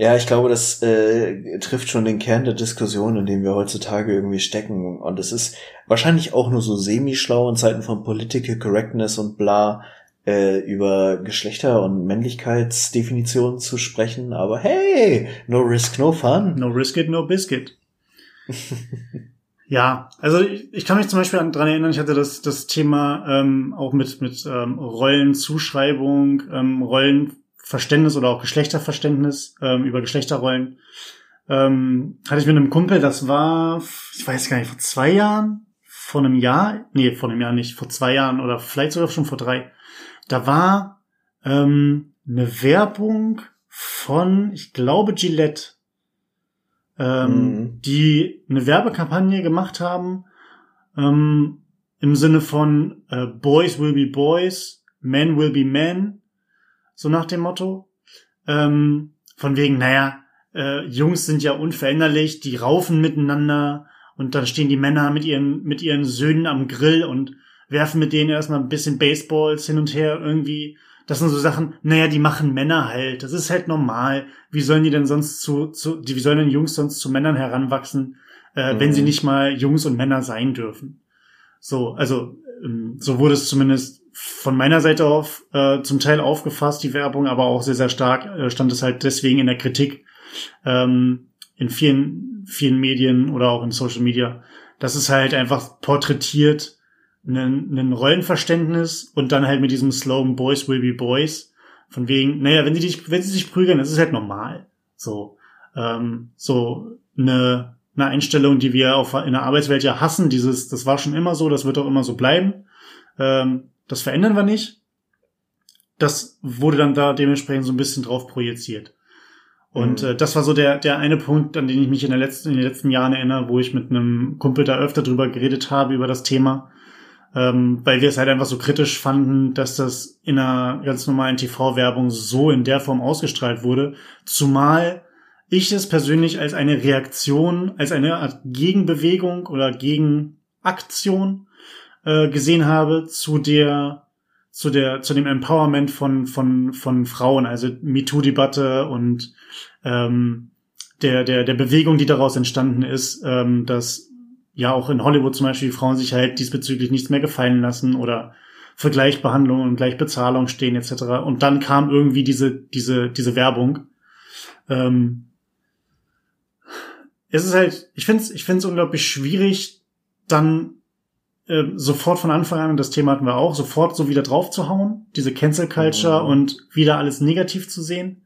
Ja, ich glaube, das äh, trifft schon den Kern der Diskussion, in dem wir heutzutage irgendwie stecken. Und es ist wahrscheinlich auch nur so semi-schlau in Zeiten von Political Correctness und bla äh, über Geschlechter- und Männlichkeitsdefinitionen zu sprechen. Aber hey, no risk, no fun. No risk it, no biscuit. ja, also ich, ich kann mich zum Beispiel daran erinnern, ich hatte das, das Thema ähm, auch mit, mit ähm, Rollenzuschreibung, ähm, Rollenverständnis oder auch Geschlechterverständnis ähm, über Geschlechterrollen. Ähm, hatte ich mit einem Kumpel, das war, ich weiß gar nicht, vor zwei Jahren, vor einem Jahr, nee, vor einem Jahr nicht, vor zwei Jahren oder vielleicht sogar schon vor drei. Da war ähm, eine Werbung von, ich glaube, Gillette ähm, Mhm. die eine Werbekampagne gemacht haben ähm, im Sinne von äh, Boys will be Boys, Men will be Men, so nach dem Motto. Ähm, von wegen, naja, äh, Jungs sind ja unveränderlich, die raufen miteinander und dann stehen die Männer mit ihren, mit ihren Söhnen am Grill und werfen mit denen erstmal ein bisschen Baseballs hin und her irgendwie. Das sind so Sachen, naja, die machen Männer halt. Das ist halt normal. Wie sollen die denn sonst zu, zu die, wie sollen denn Jungs sonst zu Männern heranwachsen, äh, Mhm. wenn sie nicht mal Jungs und Männer sein dürfen? So, also, ähm, so wurde es zumindest von meiner Seite auf äh, zum Teil aufgefasst, die Werbung, aber auch sehr, sehr stark äh, stand es halt deswegen in der Kritik ähm, in vielen, vielen Medien oder auch in Social Media, dass es halt einfach porträtiert einen Rollenverständnis und dann halt mit diesem Slogan Boys will be Boys. Von wegen, naja, wenn sie dich, wenn sie sich prügeln, das ist halt normal. So, ähm, so eine, eine Einstellung, die wir auch in der Arbeitswelt ja hassen. Dieses, das war schon immer so, das wird auch immer so bleiben. Ähm, das verändern wir nicht. Das wurde dann da dementsprechend so ein bisschen drauf projiziert. Und Mhm. äh, das war so der, der eine Punkt, an den ich mich in, der letzten, in den letzten Jahren erinnere, wo ich mit einem Kumpel da öfter drüber geredet habe, über das Thema. Ähm, weil wir es halt einfach so kritisch fanden, dass das in einer ganz normalen TV-Werbung so in der Form ausgestrahlt wurde. Zumal ich es persönlich als eine Reaktion, als eine Art Gegenbewegung oder Gegenaktion äh, gesehen habe zu der zu der zu dem Empowerment von von von Frauen, also MeToo-Debatte und ähm, der der der Bewegung, die daraus entstanden ist, ähm, dass ja auch in Hollywood zum Beispiel Frauen sich halt diesbezüglich nichts mehr gefallen lassen oder für Gleichbehandlung und Gleichbezahlung stehen etc. Und dann kam irgendwie diese diese diese Werbung. Ähm, es ist halt, ich finde es ich find's unglaublich schwierig, dann äh, sofort von Anfang an, das Thema hatten wir auch, sofort so wieder drauf zu hauen, diese Cancel Culture mhm. und wieder alles negativ zu sehen.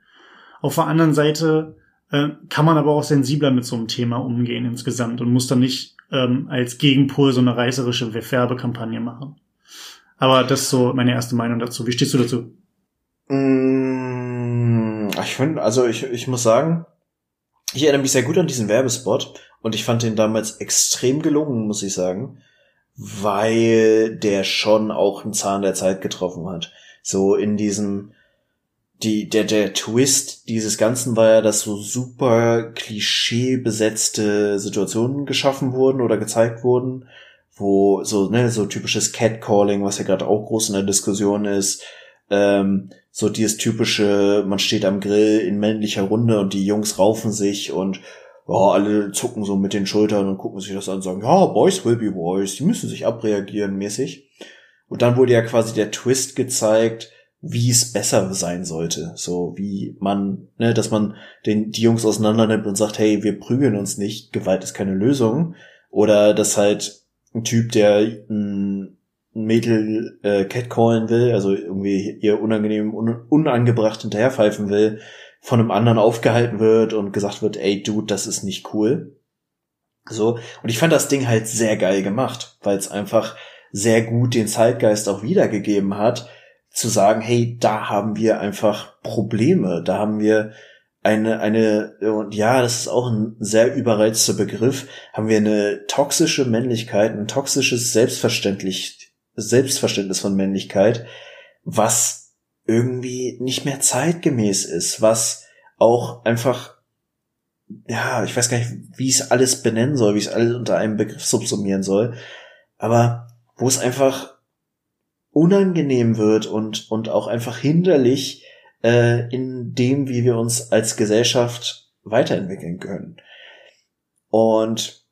Auf der anderen Seite äh, kann man aber auch sensibler mit so einem Thema umgehen insgesamt und muss dann nicht ähm, als Gegenpol so eine reißerische Werbekampagne machen. Aber das ist so meine erste Meinung dazu. Wie stehst du dazu? Mm, ich finde, also ich, ich muss sagen, ich erinnere mich sehr gut an diesen Werbespot und ich fand den damals extrem gelungen, muss ich sagen, weil der schon auch einen Zahn der Zeit getroffen hat. So in diesem, die, der, der Twist dieses Ganzen war ja, dass so super klischee besetzte Situationen geschaffen wurden oder gezeigt wurden, wo so, ne, so typisches Catcalling, was ja gerade auch groß in der Diskussion ist, ähm, so dieses typische, man steht am Grill in männlicher Runde und die Jungs raufen sich und ja, alle zucken so mit den Schultern und gucken sich das an und sagen, ja, Boys will be Boys, die müssen sich abreagieren mäßig. Und dann wurde ja quasi der Twist gezeigt, wie es besser sein sollte. So wie man, ne, dass man den, die Jungs auseinander nimmt und sagt, hey, wir prügeln uns nicht, Gewalt ist keine Lösung. Oder dass halt ein Typ, der ein Mädel äh, catcallen will, also irgendwie ihr unangenehm, un unangebracht hinterherpfeifen will, von einem anderen aufgehalten wird und gesagt wird, ey Dude, das ist nicht cool. So, und ich fand das Ding halt sehr geil gemacht, weil es einfach sehr gut den Zeitgeist auch wiedergegeben hat, zu sagen, hey, da haben wir einfach Probleme, da haben wir eine, eine, und ja, das ist auch ein sehr überreizter Begriff, haben wir eine toxische Männlichkeit, ein toxisches Selbstverständlich, Selbstverständnis von Männlichkeit, was irgendwie nicht mehr zeitgemäß ist, was auch einfach, ja, ich weiß gar nicht, wie ich es alles benennen soll, wie ich es alles unter einem Begriff subsumieren soll, aber wo es einfach unangenehm wird und, und auch einfach hinderlich äh, in dem, wie wir uns als Gesellschaft weiterentwickeln können. Und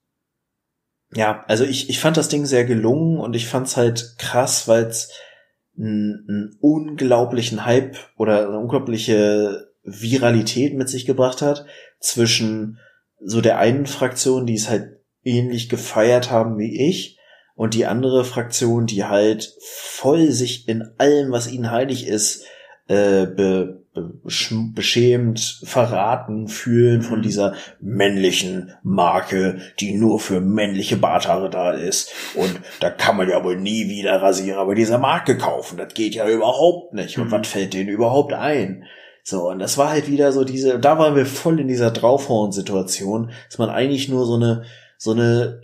ja, also ich, ich fand das Ding sehr gelungen und ich fand's halt krass, weil es einen, unglaublichen Hype oder eine unglaubliche Viralität mit sich gebracht hat zwischen so der einen Fraktion, die es halt ähnlich gefeiert haben wie ich, und die andere Fraktion, die halt voll sich in allem, was ihnen heilig ist, äh, be, beschämt, verraten fühlen von mhm. dieser männlichen Marke, die nur für männliche Barthaare da ist. Und da kann man ja wohl nie wieder Rasierer bei dieser Marke kaufen. Das geht ja überhaupt nicht. Und mhm. was fällt denen überhaupt ein? So, und das war halt wieder so diese, da waren wir voll in dieser Draufhauen-Situation, dass man eigentlich nur so eine, so eine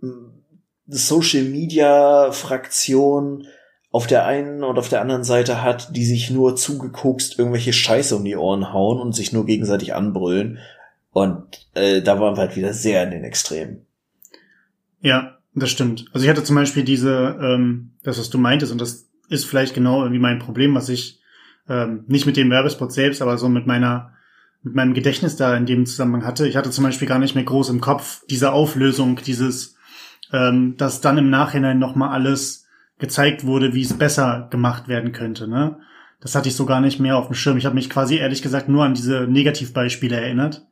hm, Social Media Fraktion auf der einen und auf der anderen Seite hat, die sich nur zugekokst irgendwelche Scheiße um die Ohren hauen und sich nur gegenseitig anbrüllen. Und äh, da waren wir halt wieder sehr in den Extremen. Ja, das stimmt. Also ich hatte zum Beispiel diese, ähm, das, was du meintest, und das ist vielleicht genau irgendwie mein Problem, was ich ähm, nicht mit dem Werbespot selbst, aber so mit meiner mit meinem Gedächtnis da in dem Zusammenhang hatte. Ich hatte zum Beispiel gar nicht mehr groß im Kopf diese Auflösung, dieses, ähm, dass dann im Nachhinein nochmal alles gezeigt wurde, wie es besser gemacht werden könnte. Ne? Das hatte ich so gar nicht mehr auf dem Schirm. Ich habe mich quasi ehrlich gesagt nur an diese Negativbeispiele erinnert.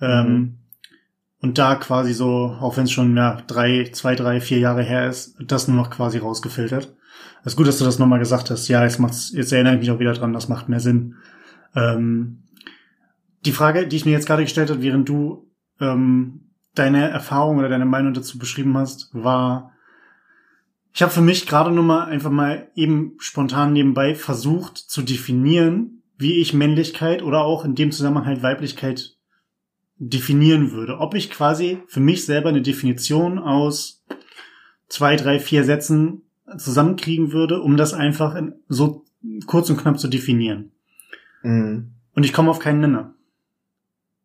Ähm, mhm. Ähm, und da quasi so, auch wenn es schon ja, drei, zwei, drei, vier Jahre her ist, das nur noch quasi rausgefiltert. Es ist gut, dass du das nochmal gesagt hast. Ja, jetzt macht's, jetzt erinnere ich mich auch wieder dran, das macht mehr Sinn. Ähm, die Frage, die ich mir jetzt gerade gestellt habe, während du ähm, deine Erfahrung oder deine Meinung dazu beschrieben hast, war, ich habe für mich gerade nur mal einfach mal eben spontan nebenbei versucht zu definieren, wie ich Männlichkeit oder auch in dem Zusammenhang halt Weiblichkeit definieren würde. Ob ich quasi für mich selber eine Definition aus zwei, drei, vier Sätzen zusammenkriegen würde, um das einfach in, so kurz und knapp zu definieren. Mhm. Und ich komme auf keinen Nenner.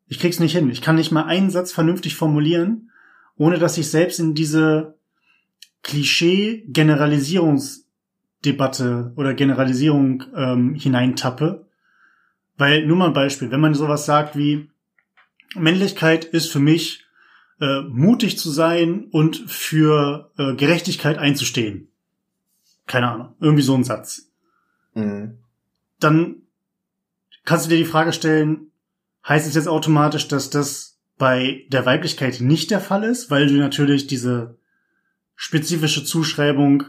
Ich krieg's nicht hin. Ich kann nicht mal einen Satz vernünftig formulieren, ohne dass ich selbst in diese Klischee-Generalisierungsdebatte oder Generalisierung ähm, hineintappe. Weil, nur mal ein Beispiel, wenn man sowas sagt wie, Männlichkeit ist für mich äh, mutig zu sein und für äh, Gerechtigkeit einzustehen. Keine Ahnung, irgendwie so ein Satz. Mhm. Dann kannst du dir die Frage stellen, heißt es jetzt automatisch, dass das bei der Weiblichkeit nicht der Fall ist, weil du natürlich diese spezifische Zuschreibung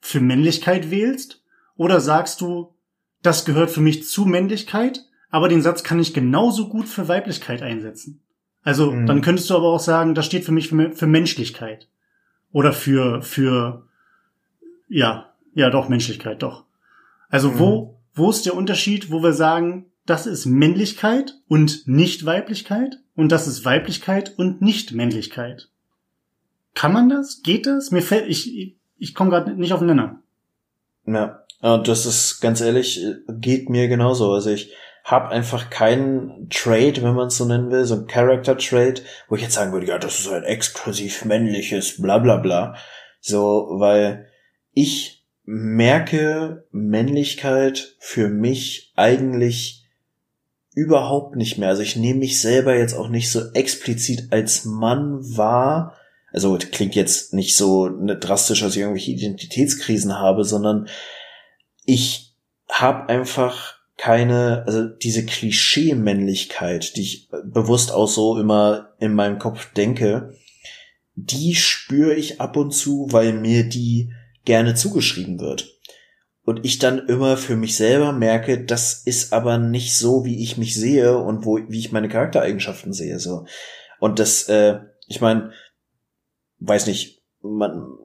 für Männlichkeit wählst? Oder sagst du, das gehört für mich zu Männlichkeit, aber den Satz kann ich genauso gut für Weiblichkeit einsetzen? Also, mhm. dann könntest du aber auch sagen, das steht für mich für, für Menschlichkeit. Oder für, für, ja, ja, doch, Menschlichkeit, doch. Also, mhm. wo, wo ist der Unterschied, wo wir sagen, das ist Männlichkeit und nicht Weiblichkeit und das ist Weiblichkeit und nicht Männlichkeit. Kann man das? Geht das? Mir fällt, ich, ich, komme gerade nicht auf den Nenner. Ja, das ist ganz ehrlich, geht mir genauso. Also ich habe einfach keinen Trade, wenn man es so nennen will, so ein Character Trade, wo ich jetzt sagen würde, ja, das ist ein exklusiv männliches, bla bla bla. So, weil ich merke Männlichkeit für mich eigentlich überhaupt nicht mehr. Also ich nehme mich selber jetzt auch nicht so explizit als Mann wahr. Also klingt jetzt nicht so ne, drastisch, dass ich irgendwelche Identitätskrisen habe, sondern ich habe einfach keine, also diese Klischee-Männlichkeit, die ich bewusst auch so immer in meinem Kopf denke, die spüre ich ab und zu, weil mir die gerne zugeschrieben wird und ich dann immer für mich selber merke, das ist aber nicht so, wie ich mich sehe und wo wie ich meine Charaktereigenschaften sehe so. Und das äh, ich meine, weiß nicht, man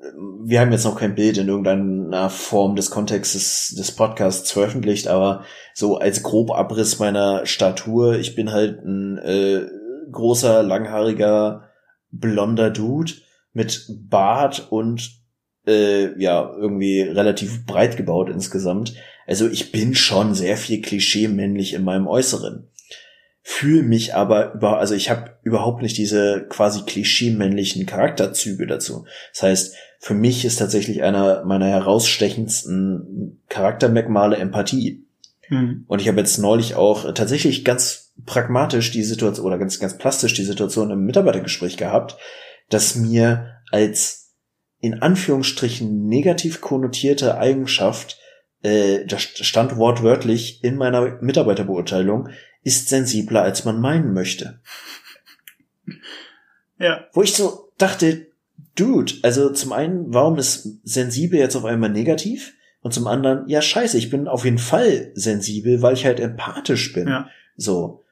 wir haben jetzt noch kein Bild in irgendeiner Form des Kontextes des Podcasts veröffentlicht, aber so als Grobabriss meiner Statur, ich bin halt ein äh, großer, langhaariger, blonder Dude mit Bart und äh, ja irgendwie relativ breit gebaut insgesamt. Also ich bin schon sehr viel Klischee-männlich in meinem Äußeren. Fühle mich aber über, also ich habe überhaupt nicht diese quasi klischee-männlichen Charakterzüge dazu. Das heißt, für mich ist tatsächlich einer meiner herausstechendsten Charaktermerkmale Empathie. Hm. Und ich habe jetzt neulich auch tatsächlich ganz pragmatisch die Situation oder ganz, ganz plastisch die Situation im Mitarbeitergespräch gehabt, dass mir als in Anführungsstrichen negativ konnotierte Eigenschaft, äh, das stand wortwörtlich in meiner Mitarbeiterbeurteilung, ist sensibler, als man meinen möchte. Ja. Wo ich so dachte, Dude, also zum einen, warum ist sensibel jetzt auf einmal negativ? Und zum anderen, ja, scheiße, ich bin auf jeden Fall sensibel, weil ich halt empathisch bin. Ja. So.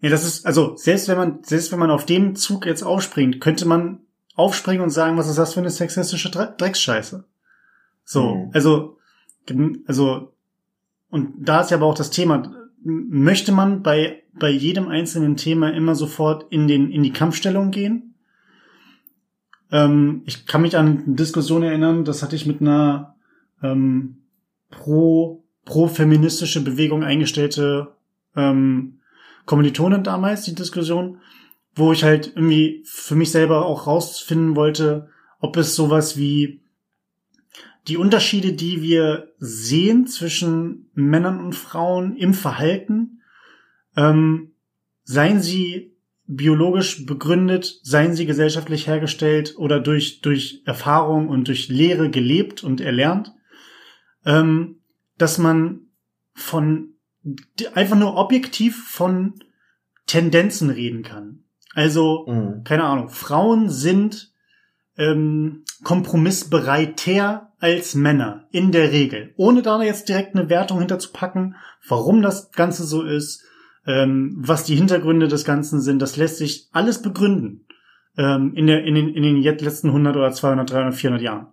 Ja, das ist, also, selbst wenn man, selbst wenn man auf dem Zug jetzt aufspringt, könnte man aufspringen und sagen, was ist das für eine sexistische Drecksscheiße? So, mhm. also, also, und da ist ja aber auch das Thema, möchte man bei, bei jedem einzelnen Thema immer sofort in den, in die Kampfstellung gehen? Ähm, ich kann mich an eine Diskussion erinnern, das hatte ich mit einer, ähm, pro, pro feministische Bewegung eingestellte, ähm, Kommilitonin damals, die Diskussion, wo ich halt irgendwie für mich selber auch rausfinden wollte, ob es sowas wie die Unterschiede, die wir sehen zwischen Männern und Frauen im Verhalten, ähm, seien sie biologisch begründet, seien sie gesellschaftlich hergestellt oder durch, durch Erfahrung und durch Lehre gelebt und erlernt, ähm, dass man von einfach nur objektiv von Tendenzen reden kann. Also, mhm. keine Ahnung, Frauen sind ähm, kompromissbereiter als Männer in der Regel. Ohne da jetzt direkt eine Wertung hinterzupacken, warum das Ganze so ist, ähm, was die Hintergründe des Ganzen sind, das lässt sich alles begründen ähm, in, der, in, den, in den letzten 100 oder 200, 300, 400 Jahren.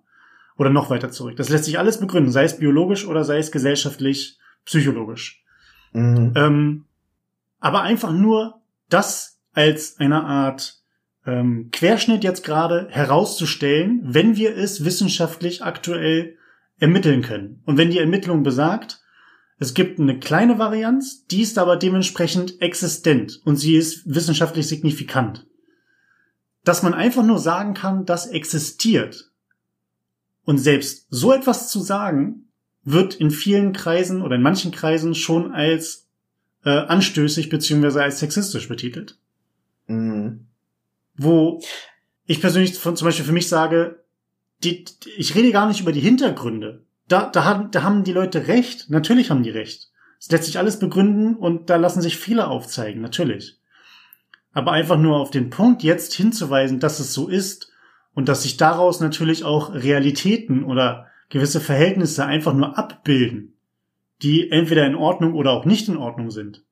Oder noch weiter zurück. Das lässt sich alles begründen, sei es biologisch oder sei es gesellschaftlich, psychologisch. Mhm. Ähm, aber einfach nur das als eine Art ähm, Querschnitt jetzt gerade herauszustellen, wenn wir es wissenschaftlich aktuell ermitteln können. Und wenn die Ermittlung besagt, Es gibt eine kleine Varianz, die ist aber dementsprechend existent und sie ist wissenschaftlich signifikant. Dass man einfach nur sagen kann, das existiert. Und selbst so etwas zu sagen, wird in vielen Kreisen oder in manchen Kreisen schon als äh, anstößig beziehungsweise als sexistisch betitelt. Mhm. Wo ich persönlich von, zum Beispiel für mich sage, die, ich rede gar nicht über die Hintergründe. Da, da, haben, da haben die Leute recht. Natürlich haben die recht. Es lässt sich alles begründen und da lassen sich Fehler aufzeigen. Natürlich. Aber einfach nur auf den Punkt jetzt hinzuweisen, dass es so ist und dass sich daraus natürlich auch Realitäten oder gewisse Verhältnisse einfach nur abbilden, die entweder in Ordnung oder auch nicht in Ordnung sind.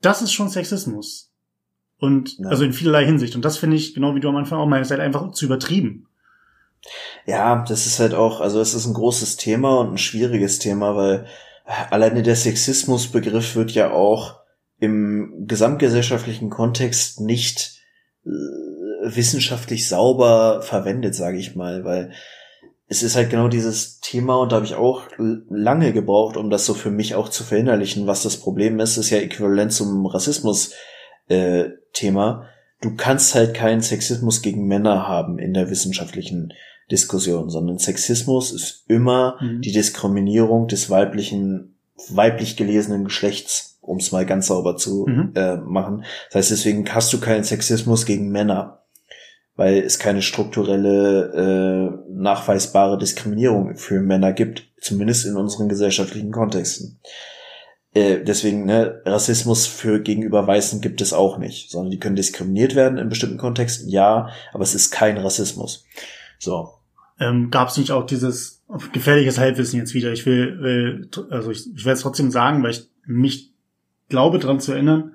Das ist schon Sexismus. Und ja. also in vielerlei Hinsicht. Und das finde ich, genau wie du am Anfang auch meinst, halt einfach zu übertrieben. Ja, das ist halt auch, also es ist ein großes Thema und ein schwieriges Thema, weil alleine der Sexismusbegriff wird ja auch im gesamtgesellschaftlichen Kontext nicht äh, wissenschaftlich sauber verwendet, sage ich mal, weil es ist halt genau dieses Thema und da habe ich auch lange gebraucht, um das so für mich auch zu verinnerlichen, was das Problem ist, ist ja äquivalent zum Rassismus äh, Thema. Du kannst halt keinen Sexismus gegen Männer haben in der wissenschaftlichen Diskussion, sondern Sexismus ist immer mhm. die Diskriminierung des weiblichen, weiblich gelesenen Geschlechts, um es mal ganz sauber zu mhm. äh, machen. Das heißt, deswegen hast du keinen Sexismus gegen Männer, weil es keine strukturelle, äh, nachweisbare Diskriminierung für Männer gibt, zumindest in unseren gesellschaftlichen Kontexten. Äh, deswegen, ne, Rassismus für gegenüber Weißen gibt es auch nicht, sondern die können diskriminiert werden in bestimmten Kontexten, ja, aber es ist kein Rassismus. So. Ähm, Gab es nicht auch dieses gefährliches Halbwissen jetzt wieder? Ich will, will also ich, ich werde es trotzdem sagen, weil ich mich glaube daran zu erinnern,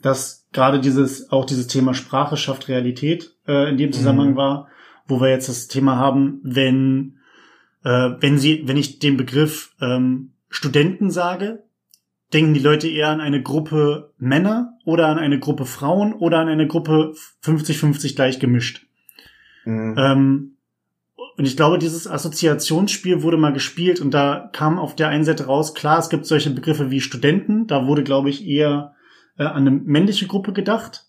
dass gerade dieses, auch dieses Thema Sprache schafft Realität äh, in dem Zusammenhang mhm. war, wo wir jetzt das Thema haben, wenn, äh, wenn sie, wenn ich den Begriff ähm, Studenten sage, denken die Leute eher an eine Gruppe Männer oder an eine Gruppe Frauen oder an eine Gruppe 50-50 gleich gemischt. Mhm. Ähm, und ich glaube, dieses Assoziationsspiel wurde mal gespielt und da kam auf der einen Seite raus, klar, es gibt solche Begriffe wie Studenten, da wurde, glaube ich, eher äh, an eine männliche Gruppe gedacht.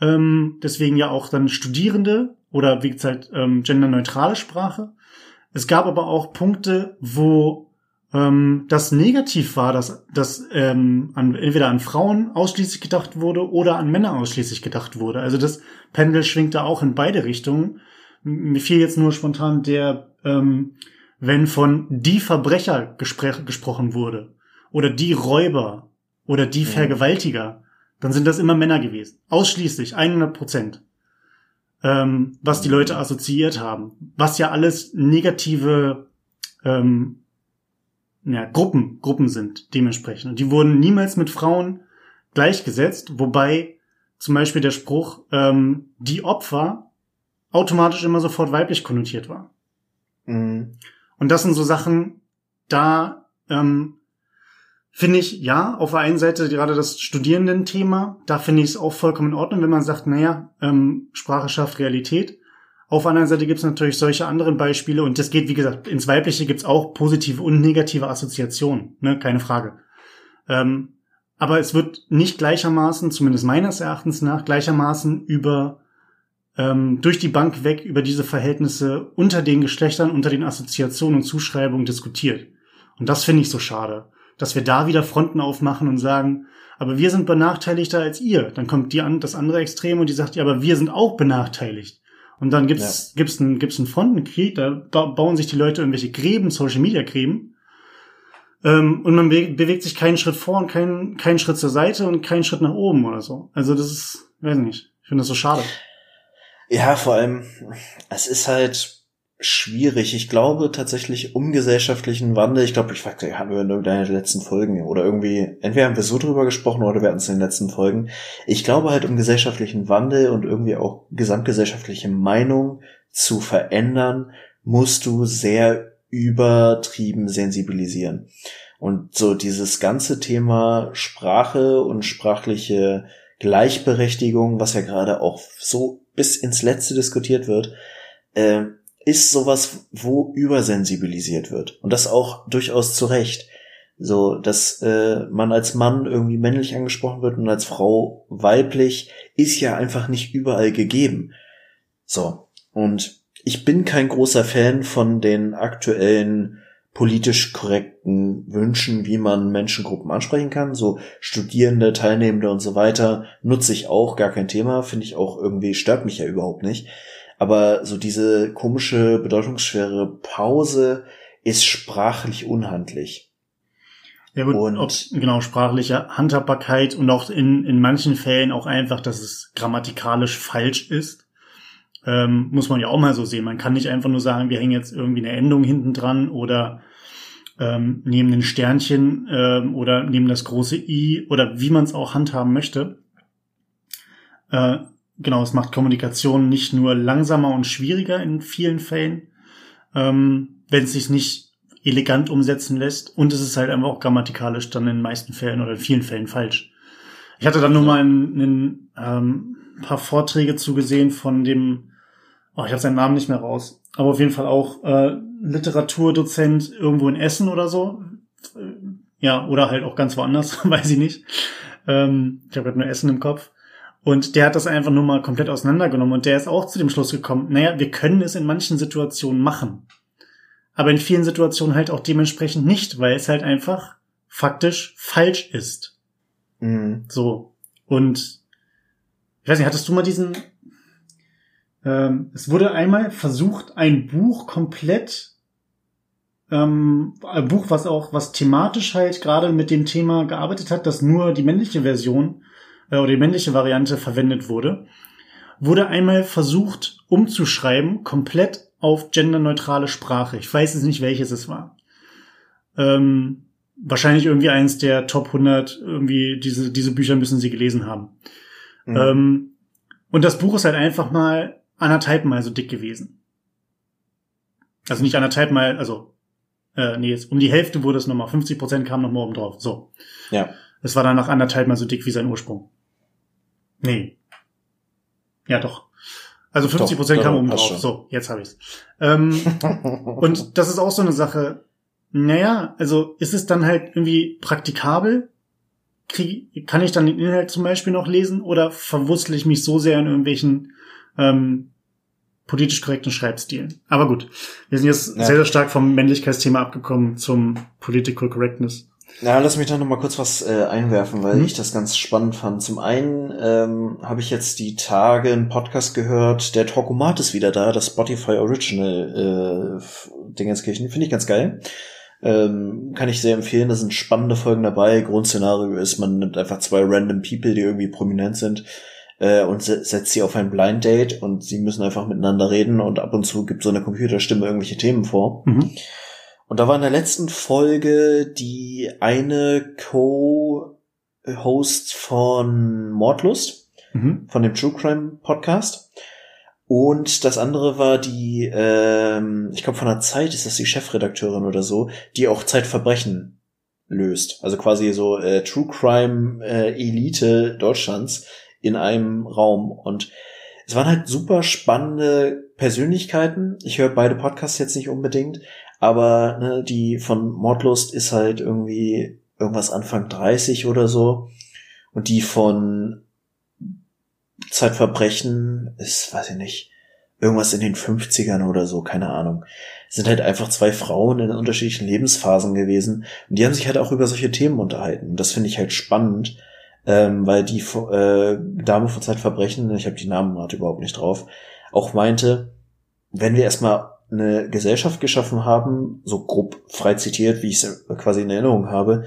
Ähm, deswegen ja auch dann Studierende oder wie gesagt ähm, genderneutrale Sprache. Es gab aber auch Punkte, wo ähm, das negativ war, dass, dass ähm, an, entweder an Frauen ausschließlich gedacht wurde oder an Männer ausschließlich gedacht wurde. Also das Pendel schwingt da auch in beide Richtungen. Mir fiel jetzt nur spontan der, ähm, wenn von die Verbrecher gespr gesprochen wurde oder die Räuber oder die Vergewaltiger, dann sind das immer Männer gewesen. Ausschließlich, 100 Prozent. Ähm, was die Leute assoziiert haben. Was ja alles negative ähm, ja, Gruppen, Gruppen sind dementsprechend. Und die wurden niemals mit Frauen gleichgesetzt, wobei zum Beispiel der Spruch, ähm, die Opfer automatisch immer sofort weiblich konnotiert war. Mhm. Und das sind so Sachen, da ähm, finde ich, ja, auf der einen Seite gerade das Studierendenthema, da finde ich es auch vollkommen in Ordnung, wenn man sagt, naja, ähm, Sprache schafft Realität. Auf der anderen Seite gibt es natürlich solche anderen Beispiele und das geht, wie gesagt, ins Weibliche gibt es auch positive und negative Assoziationen, ne? keine Frage. Ähm, aber es wird nicht gleichermaßen, zumindest meines Erachtens nach, gleichermaßen über ähm, durch die Bank weg über diese Verhältnisse unter den Geschlechtern, unter den Assoziationen und Zuschreibungen diskutiert. Und das finde ich so schade, dass wir da wieder Fronten aufmachen und sagen, aber wir sind benachteiligter als ihr. Dann kommt die an, das andere Extrem und die sagt, ja, aber wir sind auch benachteiligt. Und dann gibt's, ja. gibt's einen, gibt's einen Frontenkrieg, da bauen sich die Leute irgendwelche Gräben, Social Media Gräben. Ähm, und man be bewegt sich keinen Schritt vor und keinen, keinen Schritt zur Seite und keinen Schritt nach oben oder so. Also das ist, weiß nicht. Ich finde das so schade. Ja, vor allem, es ist halt, schwierig. Ich glaube tatsächlich um gesellschaftlichen Wandel. Ich glaube, ich fragte, hatten wir in irgendeiner der letzten Folgen oder irgendwie, entweder haben wir so drüber gesprochen oder wir hatten es in den letzten Folgen. Ich glaube halt um gesellschaftlichen Wandel und irgendwie auch gesamtgesellschaftliche Meinung zu verändern, musst du sehr übertrieben sensibilisieren. Und so dieses ganze Thema Sprache und sprachliche Gleichberechtigung, was ja gerade auch so bis ins Letzte diskutiert wird, äh, ist sowas, wo übersensibilisiert wird. Und das auch durchaus zu Recht. So, dass äh, man als Mann irgendwie männlich angesprochen wird und als Frau weiblich, ist ja einfach nicht überall gegeben. So, und ich bin kein großer Fan von den aktuellen politisch korrekten Wünschen, wie man Menschengruppen ansprechen kann. So Studierende, Teilnehmende und so weiter nutze ich auch, gar kein Thema, finde ich auch irgendwie, stört mich ja überhaupt nicht. Aber so diese komische, bedeutungsschwere Pause ist sprachlich unhandlich. Ja gut, und ob, genau, sprachliche Handhabbarkeit und auch in, in manchen Fällen auch einfach, dass es grammatikalisch falsch ist. Ähm, muss man ja auch mal so sehen. Man kann nicht einfach nur sagen, wir hängen jetzt irgendwie eine Endung hinten dran oder ähm, nehmen ein Sternchen ähm, oder nehmen das große I oder wie man es auch handhaben möchte. Äh, genau, es macht Kommunikation nicht nur langsamer und schwieriger in vielen Fällen, ähm, wenn es sich nicht elegant umsetzen lässt und es ist halt einfach auch grammatikalisch dann in den meisten Fällen oder in vielen Fällen falsch. Ich hatte dann nur mal ein, ähm, paar Vorträge zugesehen von dem, oh, ich habe seinen Namen nicht mehr raus, aber auf jeden Fall auch äh, Literaturdozent irgendwo in Essen oder so. Ja, oder halt auch ganz woanders, <laughs> weiß ich nicht. Ähm, ich habe gerade nur Essen im Kopf. Und der hat das einfach nur mal komplett auseinandergenommen und der ist auch zu dem Schluss gekommen, naja, wir können es in manchen Situationen machen. Aber in vielen Situationen halt auch dementsprechend nicht, weil es halt einfach faktisch falsch ist. Mhm. So. Und ich weiß nicht, hattest du mal diesen ähm, es wurde einmal versucht, ein Buch komplett, ähm, ein Buch, was auch, was thematisch halt gerade mit dem Thema gearbeitet hat, dass nur die männliche Version äh, oder die männliche Variante verwendet wurde, wurde einmal versucht umzuschreiben, komplett auf genderneutrale Sprache. Ich weiß jetzt nicht, welches es war. Ähm, wahrscheinlich irgendwie eins der Top 100, irgendwie diese, diese Bücher müssen sie gelesen haben. Mhm. Ähm, und das Buch ist halt einfach mal anderthalb Mal so dick gewesen. Also nicht anderthalb Mal, also äh, nee, jetzt um die Hälfte wurde es nochmal, 50 Prozent kam nochmal oben drauf. So. Ja. Es war dann nach anderthalb Mal so dick wie sein Ursprung. Nee. Ja, doch. Also 50 Prozent kam oben drauf. So, jetzt habe ich's. Ähm, <laughs> und das ist auch so eine Sache. Naja, also ist es dann halt irgendwie praktikabel? Krieg, kann ich dann den Inhalt zum Beispiel noch lesen oder verwurstle ich mich so sehr in irgendwelchen ähm, politisch korrekten Schreibstil. Aber gut, wir sind jetzt ja. sehr, sehr stark vom Männlichkeitsthema abgekommen zum Political Correctness. Ja, lass mich da noch mal kurz was äh, einwerfen, weil mhm. ich das ganz spannend fand. Zum einen ähm, habe ich jetzt die Tage einen Podcast gehört, der Talkomat ist wieder da, das Spotify Original äh, Dingenskirchen, finde ich ganz geil. Ähm, kann ich sehr empfehlen, da sind spannende Folgen dabei. Grundszenario ist, man nimmt einfach zwei random People, die irgendwie prominent sind, äh, und setzt sie auf ein Blind Date und sie müssen einfach miteinander reden und ab und zu gibt so eine Computerstimme irgendwelche Themen vor. Mhm. Und da war in der letzten Folge die eine Co-Host von Mordlust, mhm. von dem True Crime Podcast. Und das andere war die, ähm, ich glaube von der Zeit ist das die Chefredakteurin oder so, die auch Zeitverbrechen löst. Also quasi so äh, True Crime äh, Elite Deutschlands, in einem Raum. Und es waren halt super spannende Persönlichkeiten. Ich höre beide Podcasts jetzt nicht unbedingt, aber ne, die von Mordlust ist halt irgendwie irgendwas Anfang 30 oder so. Und die von Zeitverbrechen ist, weiß ich nicht, irgendwas in den 50ern oder so, keine Ahnung. Sind halt einfach zwei Frauen in unterschiedlichen Lebensphasen gewesen. Und die haben sich halt auch über solche Themen unterhalten. Das finde ich halt spannend, ähm, weil die äh, Dame von Zeitverbrechen, ich habe die Namen gerade überhaupt nicht drauf, auch meinte, wenn wir erstmal eine Gesellschaft geschaffen haben, so grob frei zitiert, wie ich es quasi in Erinnerung habe,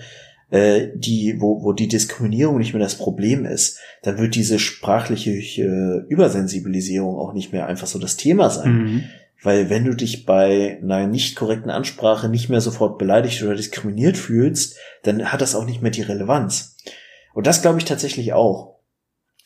äh, die, wo, wo die Diskriminierung nicht mehr das Problem ist, dann wird diese sprachliche äh, Übersensibilisierung auch nicht mehr einfach so das Thema sein. Mhm. Weil wenn du dich bei einer nicht korrekten Ansprache nicht mehr sofort beleidigt oder diskriminiert fühlst, dann hat das auch nicht mehr die Relevanz. Und das glaube ich tatsächlich auch.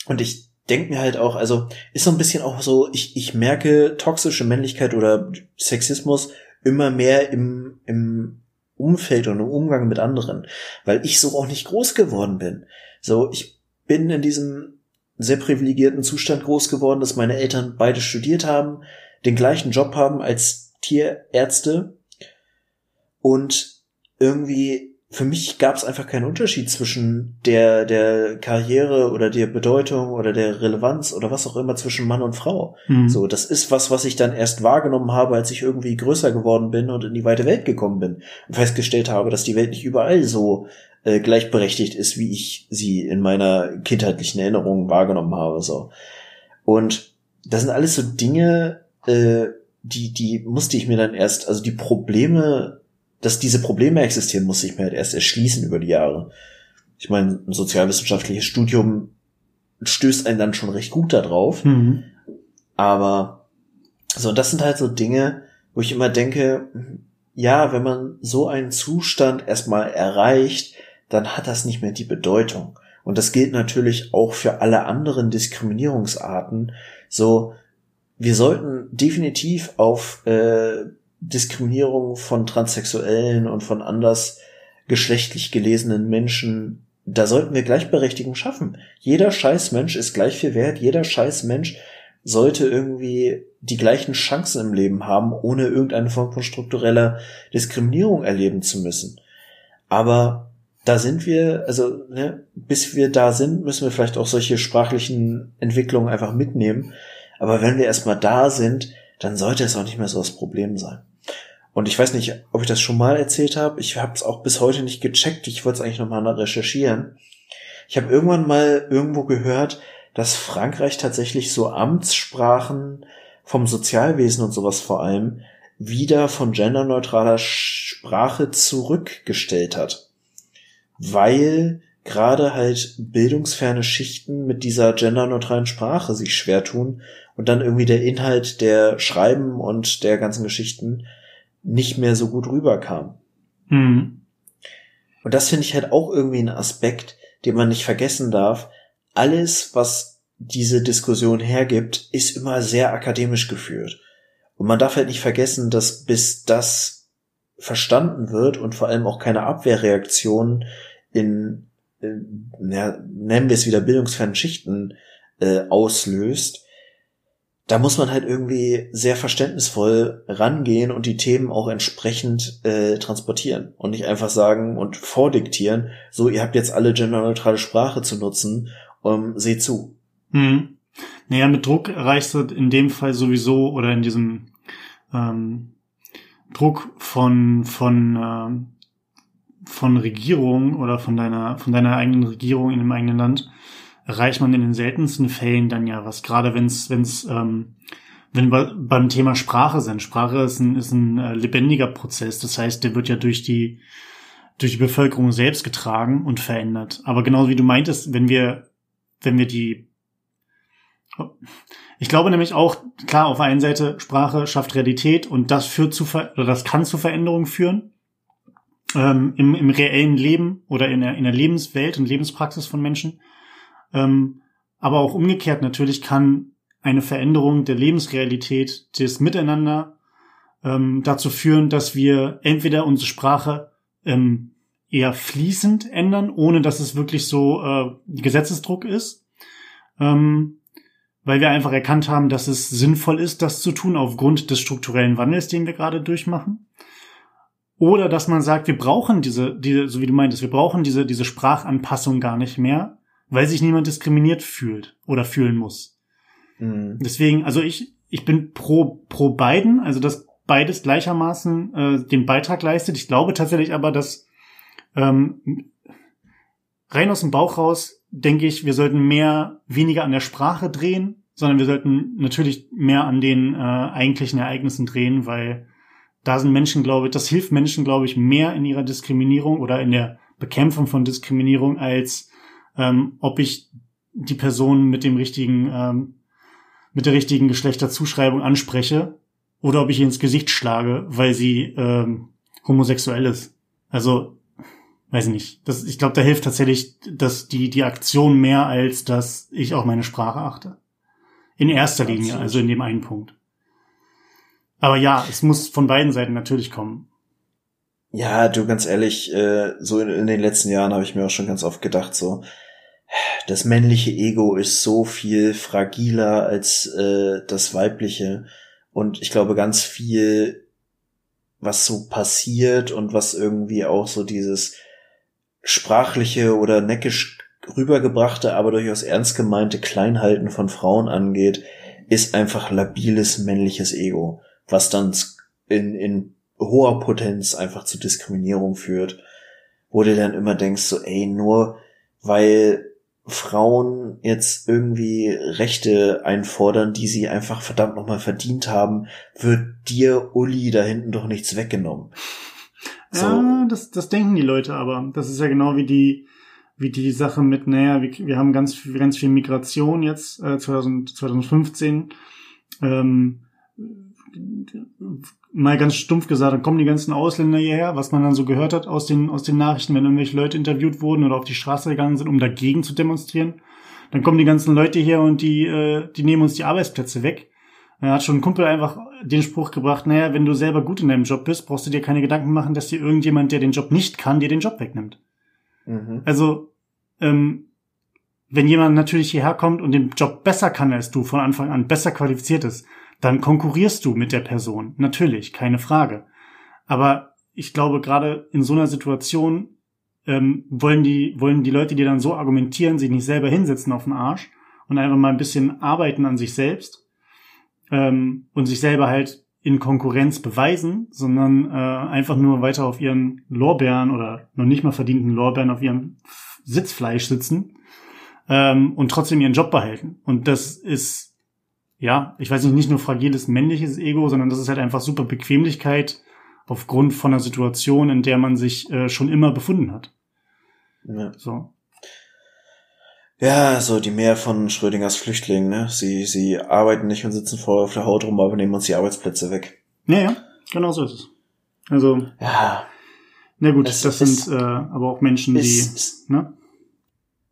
Und ich denke mir halt auch, also ist so ein bisschen auch so, ich, ich merke toxische Männlichkeit oder Sexismus immer mehr im, im Umfeld und im Umgang mit anderen, weil ich so auch nicht groß geworden bin. So, ich bin in diesem sehr privilegierten Zustand groß geworden, dass meine Eltern beide studiert haben, den gleichen Job haben als Tierärzte und irgendwie für mich gab es einfach keinen Unterschied zwischen der der Karriere oder der Bedeutung oder der Relevanz oder was auch immer zwischen Mann und Frau. Mhm. So, das ist was, was ich dann erst wahrgenommen habe, als ich irgendwie größer geworden bin und in die weite Welt gekommen bin und festgestellt habe, dass die Welt nicht überall so äh, gleichberechtigt ist, wie ich sie in meiner kindheitlichen Erinnerung wahrgenommen habe. So und das sind alles so Dinge, äh, die die musste ich mir dann erst, also die Probleme dass diese Probleme existieren, muss ich mir halt erst erschließen über die Jahre. Ich meine, ein sozialwissenschaftliches Studium stößt einen dann schon recht gut da drauf. Mhm. Aber so, das sind halt so Dinge, wo ich immer denke, ja, wenn man so einen Zustand erstmal erreicht, dann hat das nicht mehr die Bedeutung. Und das gilt natürlich auch für alle anderen Diskriminierungsarten. So, wir sollten definitiv auf äh, Diskriminierung von Transsexuellen und von anders geschlechtlich gelesenen Menschen, da sollten wir Gleichberechtigung schaffen. Jeder Scheißmensch ist gleich viel wert, jeder Scheißmensch sollte irgendwie die gleichen Chancen im Leben haben, ohne irgendeine Form von struktureller Diskriminierung erleben zu müssen. Aber da sind wir, also ne, bis wir da sind, müssen wir vielleicht auch solche sprachlichen Entwicklungen einfach mitnehmen. Aber wenn wir erstmal da sind, dann sollte es auch nicht mehr so das Problem sein. Und ich weiß nicht, ob ich das schon mal erzählt habe. Ich habe es auch bis heute nicht gecheckt. Ich wollte es eigentlich nochmal recherchieren. Ich habe irgendwann mal irgendwo gehört, dass Frankreich tatsächlich so Amtssprachen vom Sozialwesen und sowas vor allem wieder von genderneutraler Sprache zurückgestellt hat. Weil gerade halt bildungsferne Schichten mit dieser genderneutralen Sprache sich schwer tun und dann irgendwie der Inhalt der Schreiben und der ganzen Geschichten nicht mehr so gut rüberkam. Mhm. Und das finde ich halt auch irgendwie ein Aspekt, den man nicht vergessen darf. Alles, was diese Diskussion hergibt, ist immer sehr akademisch geführt. Und man darf halt nicht vergessen, dass bis das verstanden wird und vor allem auch keine Abwehrreaktion in, in ja, nennen wir es wieder bildungsfernen Schichten äh, auslöst, da muss man halt irgendwie sehr verständnisvoll rangehen und die Themen auch entsprechend äh, transportieren und nicht einfach sagen und vordiktieren, so ihr habt jetzt alle genderneutrale Sprache zu nutzen, um, seht zu. Hm. Naja, mit Druck erreichst du in dem Fall sowieso oder in diesem ähm, Druck von von ähm, von Regierung oder von deiner von deiner eigenen Regierung in dem eigenen Land erreicht man in den seltensten Fällen dann ja was, gerade wenn es, wenn es, ähm, wenn wir beim Thema Sprache sind. Sprache ist ein, ist ein äh, lebendiger Prozess. Das heißt, der wird ja durch die, durch die Bevölkerung selbst getragen und verändert. Aber genauso wie du meintest, wenn wir, wenn wir die, ich glaube nämlich auch, klar, auf der einen Seite Sprache schafft Realität und das führt zu, oder das kann zu Veränderungen führen. Ähm, im, im reellen Leben oder in der, in der Lebenswelt und Lebenspraxis von Menschen. Ähm, aber auch umgekehrt natürlich kann eine Veränderung der Lebensrealität, des Miteinander ähm, dazu führen, dass wir entweder unsere Sprache ähm, eher fließend ändern, ohne dass es wirklich so äh, Gesetzesdruck ist, ähm, weil wir einfach erkannt haben, dass es sinnvoll ist, das zu tun aufgrund des strukturellen Wandels, den wir gerade durchmachen. Oder dass man sagt, wir brauchen diese, diese, so wie du meintest, wir brauchen diese, diese Sprachanpassung gar nicht mehr, weil sich niemand diskriminiert fühlt oder fühlen muss. Mhm. Deswegen, also ich, ich bin pro, pro beiden, also dass beides gleichermaßen äh, den Beitrag leistet. Ich glaube tatsächlich aber, dass ähm, rein aus dem Bauch raus denke ich, wir sollten mehr, weniger an der Sprache drehen, sondern wir sollten natürlich mehr an den äh, eigentlichen Ereignissen drehen, weil da sind Menschen, glaube ich, das hilft Menschen, glaube ich, mehr in ihrer Diskriminierung oder in der Bekämpfung von Diskriminierung als ähm, ob ich die Person mit dem richtigen, ähm, mit der richtigen Geschlechterzuschreibung anspreche oder ob ich ihr ins Gesicht schlage, weil sie ähm, homosexuell ist. Also, weiß nicht. Das, ich glaube, da hilft tatsächlich dass die, die Aktion mehr, als dass ich auch meine Sprache achte. In erster Absolut. Linie, also in dem einen Punkt. Aber ja, es muss von beiden Seiten natürlich kommen. Ja, du ganz ehrlich, äh, so in, in den letzten Jahren habe ich mir auch schon ganz oft gedacht, so, das männliche Ego ist so viel fragiler als äh, das weibliche. Und ich glaube, ganz viel, was so passiert und was irgendwie auch so dieses sprachliche oder neckisch rübergebrachte, aber durchaus ernst gemeinte Kleinhalten von Frauen angeht, ist einfach labiles männliches Ego, was dann in, in hoher Potenz einfach zu Diskriminierung führt, wo du dann immer denkst, so, ey, nur weil Frauen jetzt irgendwie Rechte einfordern, die sie einfach verdammt nochmal verdient haben, wird dir, Uli, da hinten doch nichts weggenommen. So. Ja, das, das denken die Leute aber. Das ist ja genau wie die, wie die Sache mit, naja, wir, wir haben ganz, ganz viel Migration jetzt, äh, 2000, 2015. Ähm, mal ganz stumpf gesagt, dann kommen die ganzen Ausländer hierher, was man dann so gehört hat aus den, aus den Nachrichten, wenn irgendwelche Leute interviewt wurden oder auf die Straße gegangen sind, um dagegen zu demonstrieren. Dann kommen die ganzen Leute hier und die, äh, die nehmen uns die Arbeitsplätze weg. Da hat schon ein Kumpel einfach den Spruch gebracht, naja, wenn du selber gut in deinem Job bist, brauchst du dir keine Gedanken machen, dass dir irgendjemand, der den Job nicht kann, dir den Job wegnimmt. Mhm. Also, ähm, wenn jemand natürlich hierher kommt und den Job besser kann als du, von Anfang an besser qualifiziert ist, dann konkurrierst du mit der Person. Natürlich, keine Frage. Aber ich glaube, gerade in so einer Situation ähm, wollen die, wollen die Leute, die dann so argumentieren, sich nicht selber hinsetzen auf den Arsch und einfach mal ein bisschen arbeiten an sich selbst ähm, und sich selber halt in Konkurrenz beweisen, sondern äh, einfach nur weiter auf ihren Lorbeeren oder noch nicht mal verdienten Lorbeeren auf ihrem Sitzfleisch sitzen ähm, und trotzdem ihren Job behalten. Und das ist ja, ich weiß nicht, nicht nur fragiles männliches Ego, sondern das ist halt einfach super Bequemlichkeit aufgrund von einer Situation, in der man sich äh, schon immer befunden hat. Ja. So. Ja, so die Mehr von Schrödingers Flüchtlingen, ne? Sie, sie arbeiten nicht und sitzen voll auf der Haut rum, aber nehmen uns die Arbeitsplätze weg. Ja, ja, genau so ist es. Also. Ja. Na gut, das sind äh, aber auch Menschen, ist, die. ne?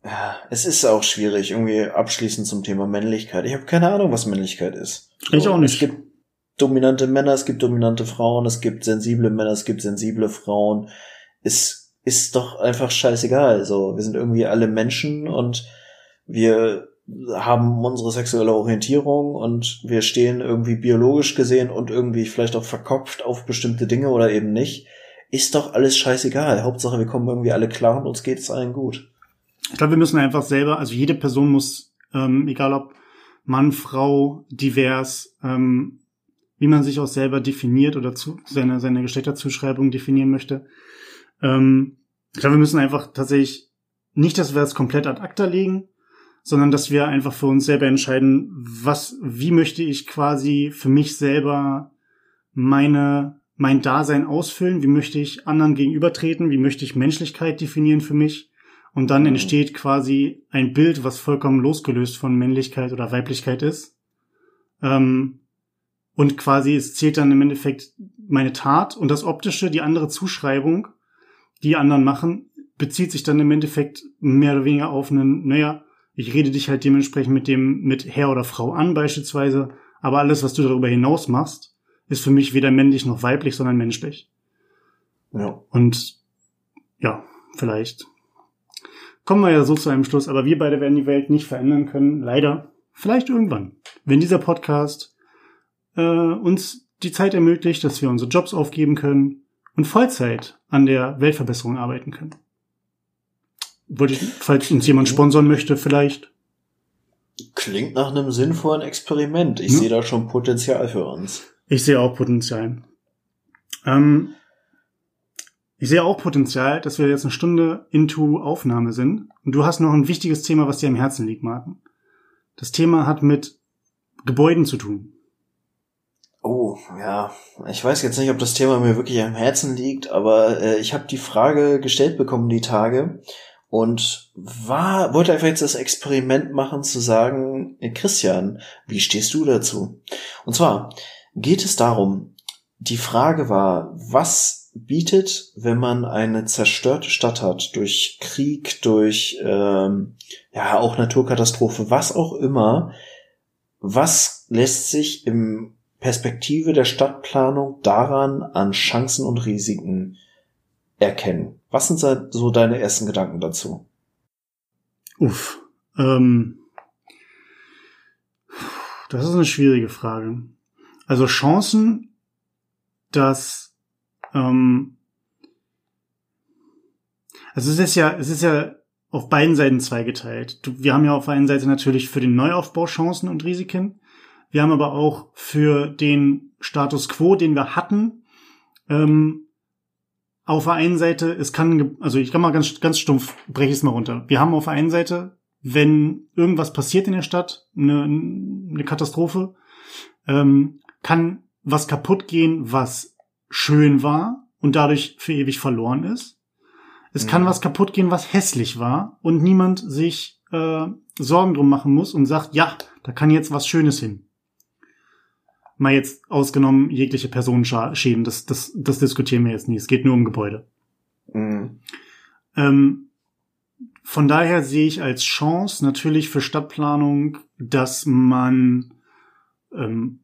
Ja, es ist auch schwierig, irgendwie abschließend zum Thema Männlichkeit. Ich habe keine Ahnung, was Männlichkeit ist. So, ich auch nicht. Es gibt dominante Männer, es gibt dominante Frauen, es gibt sensible Männer, es gibt sensible Frauen. Es ist doch einfach scheißegal. So, wir sind irgendwie alle Menschen und wir haben unsere sexuelle Orientierung und wir stehen irgendwie biologisch gesehen und irgendwie vielleicht auch verkopft auf bestimmte Dinge oder eben nicht. Ist doch alles scheißegal. Hauptsache, wir kommen irgendwie alle klar und uns geht es allen gut. Ich glaube, wir müssen einfach selber, also jede Person muss, ähm, egal ob Mann, Frau, divers, ähm, wie man sich auch selber definiert oder zu, seine, seine Geschlechterzuschreibung definieren möchte. Ähm, ich glaube, wir müssen einfach tatsächlich nicht, dass wir es komplett ad acta legen, sondern dass wir einfach für uns selber entscheiden, was, wie möchte ich quasi für mich selber meine, mein Dasein ausfüllen, wie möchte ich anderen gegenübertreten, wie möchte ich Menschlichkeit definieren für mich und dann entsteht quasi ein Bild, was vollkommen losgelöst von Männlichkeit oder Weiblichkeit ist. Ähm, und quasi es zählt dann im Endeffekt meine Tat und das Optische, die andere Zuschreibung, die anderen machen, bezieht sich dann im Endeffekt mehr oder weniger auf einen, naja, ich rede dich halt dementsprechend mit dem, mit Herr oder Frau an beispielsweise, aber alles, was du darüber hinaus machst, ist für mich weder männlich noch weiblich, sondern menschlich. Ja. Und ja, vielleicht kommen wir ja so zu einem Schluss, aber wir beide werden die Welt nicht verändern können, leider. Vielleicht irgendwann, wenn dieser Podcast äh, uns die Zeit ermöglicht, dass wir unsere Jobs aufgeben können und Vollzeit an der Weltverbesserung arbeiten können. Wollte ich, falls uns jemand sponsern möchte, vielleicht. Klingt nach einem sinnvollen Experiment. Ich hm? sehe da schon Potenzial für uns. Ich sehe auch Potenzial. Ähm, ich sehe auch Potenzial, dass wir jetzt eine Stunde into Aufnahme sind. Und du hast noch ein wichtiges Thema, was dir am Herzen liegt, Martin. Das Thema hat mit Gebäuden zu tun. Oh, ja. Ich weiß jetzt nicht, ob das Thema mir wirklich am Herzen liegt, aber äh, ich habe die Frage gestellt bekommen die Tage und war wollte einfach jetzt das Experiment machen zu sagen, äh, Christian, wie stehst du dazu? Und zwar geht es darum, die Frage war, was bietet, wenn man eine zerstörte Stadt hat, durch Krieg, durch ähm, ja auch Naturkatastrophe, was auch immer, was lässt sich im Perspektive der Stadtplanung daran an Chancen und Risiken erkennen? Was sind so deine ersten Gedanken dazu? Uff, ähm, das ist eine schwierige Frage. also Chancen, dass ähm, also es ist ja, es ist ja auf beiden Seiten zweigeteilt. Wir haben ja auf der einen Seite natürlich für den Neuaufbau Chancen und Risiken. Wir haben aber auch für den Status quo, den wir hatten, ähm, auf der einen Seite, es kann, also ich kann mal ganz, ganz stumpf, breche ich es mal runter. Wir haben auf der einen Seite, wenn irgendwas passiert in der Stadt, eine, eine Katastrophe, ähm, kann was kaputt gehen, was schön war und dadurch für ewig verloren ist. Es mhm. kann was kaputt gehen, was hässlich war und niemand sich äh, Sorgen drum machen muss und sagt, ja, da kann jetzt was Schönes hin. Mal jetzt ausgenommen jegliche Personenschäden, das, das, das diskutieren wir jetzt nicht. Es geht nur um Gebäude. Mhm. Ähm, von daher sehe ich als Chance natürlich für Stadtplanung, dass man ähm,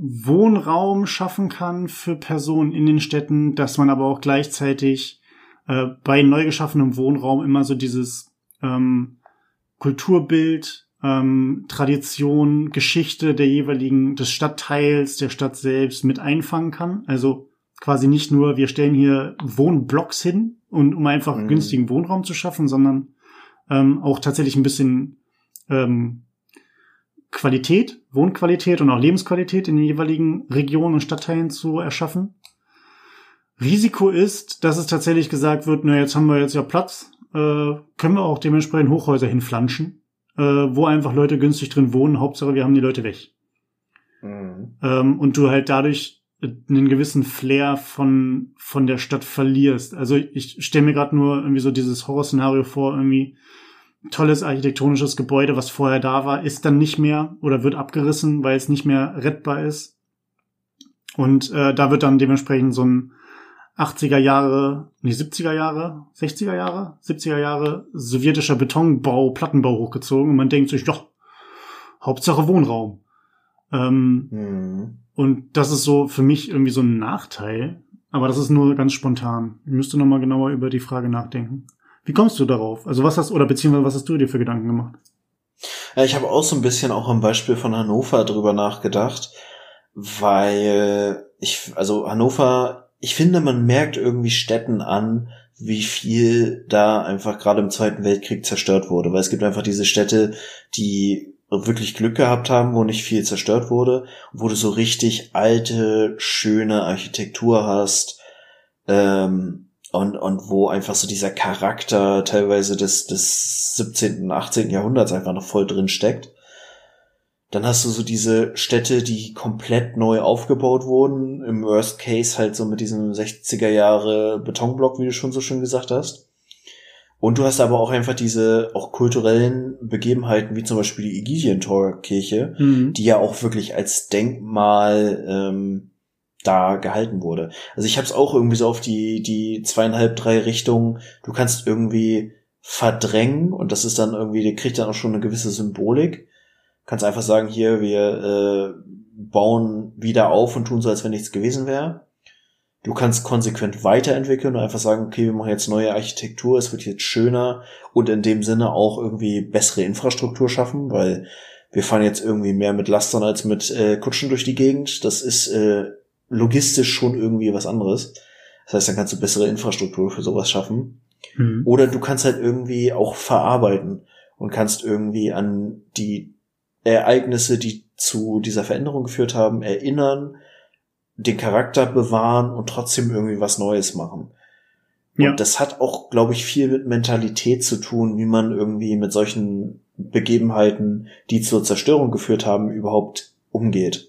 Wohnraum schaffen kann für Personen in den Städten, dass man aber auch gleichzeitig äh, bei neu geschaffenem Wohnraum immer so dieses ähm, Kulturbild, ähm, Tradition, Geschichte der jeweiligen, des Stadtteils, der Stadt selbst mit einfangen kann. Also quasi nicht nur, wir stellen hier Wohnblocks hin und um einfach mhm. günstigen Wohnraum zu schaffen, sondern ähm, auch tatsächlich ein bisschen ähm, Qualität, Wohnqualität und auch Lebensqualität in den jeweiligen Regionen und Stadtteilen zu erschaffen. Risiko ist, dass es tatsächlich gesagt wird, na jetzt haben wir jetzt ja Platz, äh, können wir auch dementsprechend Hochhäuser hinflanschen, äh, wo einfach Leute günstig drin wohnen, Hauptsache wir haben die Leute weg. Mhm. Ähm, und du halt dadurch einen gewissen Flair von, von der Stadt verlierst. Also ich stelle mir gerade nur irgendwie so dieses Horrorszenario vor, irgendwie tolles architektonisches Gebäude, was vorher da war, ist dann nicht mehr oder wird abgerissen, weil es nicht mehr rettbar ist. Und äh, da wird dann dementsprechend so ein 80er Jahre, nee, 70er Jahre, 60er Jahre, 70er Jahre sowjetischer Betonbau, Plattenbau hochgezogen und man denkt sich, doch, Hauptsache Wohnraum. Ähm, mhm. Und das ist so für mich irgendwie so ein Nachteil, aber das ist nur ganz spontan. Ich müsste nochmal genauer über die Frage nachdenken. Wie kommst du darauf? Also was hast, oder beziehungsweise was hast du dir für Gedanken gemacht? Ja, ich habe auch so ein bisschen auch am Beispiel von Hannover drüber nachgedacht, weil ich, also Hannover ich finde, man merkt irgendwie Städten an, wie viel da einfach gerade im Zweiten Weltkrieg zerstört wurde. Weil es gibt einfach diese Städte, die wirklich Glück gehabt haben, wo nicht viel zerstört wurde, wo du so richtig alte, schöne Architektur hast ähm, und, und wo einfach so dieser Charakter teilweise des, des 17., 18. Jahrhunderts einfach noch voll drin steckt. Dann hast du so diese Städte, die komplett neu aufgebaut wurden. Im Worst Case halt so mit diesem 60er Jahre Betonblock, wie du schon so schön gesagt hast. Und du hast aber auch einfach diese auch kulturellen Begebenheiten, wie zum Beispiel die Ägidientor-Kirche, mhm. die ja auch wirklich als Denkmal ähm, da gehalten wurde. Also ich habe es auch irgendwie so auf die die zweieinhalb drei Richtungen. Du kannst irgendwie verdrängen und das ist dann irgendwie, der kriegt dann auch schon eine gewisse Symbolik kannst einfach sagen, hier, wir äh, bauen wieder auf und tun so, als wenn nichts gewesen wäre. Du kannst konsequent weiterentwickeln und einfach sagen, okay, wir machen jetzt neue Architektur, es wird jetzt schöner und in dem Sinne auch irgendwie bessere Infrastruktur schaffen, weil wir fahren jetzt irgendwie mehr mit Lastern als mit äh, Kutschen durch die Gegend. Das ist äh, logistisch schon irgendwie was anderes. Das heißt, dann kannst du bessere Infrastruktur für sowas schaffen. Mhm. Oder du kannst halt irgendwie auch verarbeiten und kannst irgendwie an die Ereignisse, die zu dieser Veränderung geführt haben, erinnern, den Charakter bewahren und trotzdem irgendwie was Neues machen. Ja. Und das hat auch, glaube ich, viel mit Mentalität zu tun, wie man irgendwie mit solchen Begebenheiten, die zur Zerstörung geführt haben, überhaupt umgeht.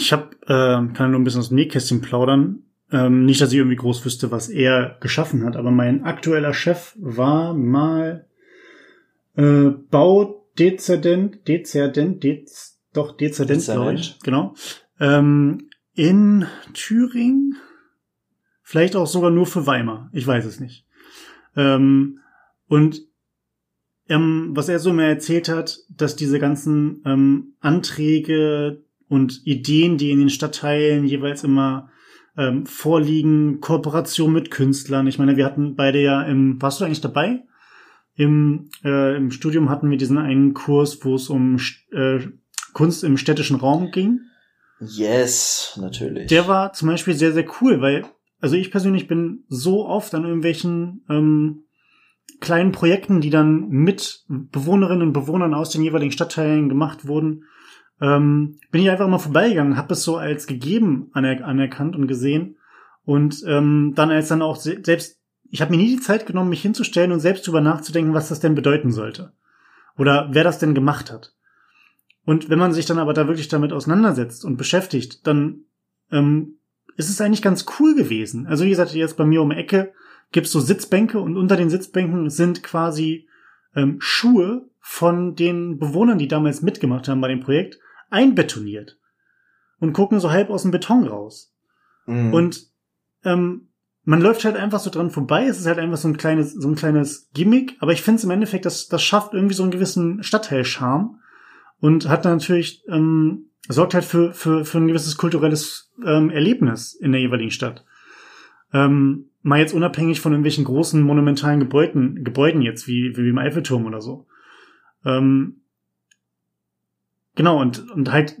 Ich habe, äh, kann nur ein bisschen aus dem Nähkästchen plaudern. Ähm, nicht, dass ich irgendwie groß wüsste, was er geschaffen hat, aber mein aktueller Chef war mal äh, Bau Dezadent, Dezadent, Dez, doch Dezadent, glaube ich, genau. Ähm, in Thüringen, vielleicht auch sogar nur für Weimar, ich weiß es nicht. Ähm, und ähm, was er so mir erzählt hat, dass diese ganzen ähm, Anträge und Ideen, die in den Stadtteilen jeweils immer ähm, vorliegen, Kooperation mit Künstlern. Ich meine, wir hatten beide ja im, warst du eigentlich dabei? Im, äh, Im Studium hatten wir diesen einen Kurs, wo es um äh, Kunst im städtischen Raum ging. Yes, natürlich. Der war zum Beispiel sehr, sehr cool, weil, also ich persönlich bin so oft an irgendwelchen ähm, kleinen Projekten, die dann mit Bewohnerinnen und Bewohnern aus den jeweiligen Stadtteilen gemacht wurden, ähm, bin ich einfach mal vorbeigegangen, habe es so als gegeben aner anerkannt und gesehen und ähm, dann als dann auch se selbst, ich habe mir nie die Zeit genommen, mich hinzustellen und selbst drüber nachzudenken, was das denn bedeuten sollte oder wer das denn gemacht hat. Und wenn man sich dann aber da wirklich damit auseinandersetzt und beschäftigt, dann ähm, ist es eigentlich ganz cool gewesen. Also wie gesagt, jetzt bei mir um die Ecke gibt's so Sitzbänke und unter den Sitzbänken sind quasi ähm, Schuhe von den Bewohnern, die damals mitgemacht haben bei dem Projekt, einbetoniert und gucken so halb aus dem Beton raus. Mhm. Und ähm, man läuft halt einfach so dran vorbei. Es ist halt einfach so ein kleines, so ein kleines Gimmick. Aber ich finde es im Endeffekt, das, das schafft irgendwie so einen gewissen Stadtteilcharme und hat natürlich ähm, sorgt halt für für für ein gewisses kulturelles ähm, Erlebnis in der jeweiligen Stadt. Ähm, mal jetzt unabhängig von irgendwelchen großen monumentalen Gebäuden, Gebäuden jetzt, wie, wie im Eiffelturm oder so. Ähm, genau, und, und halt,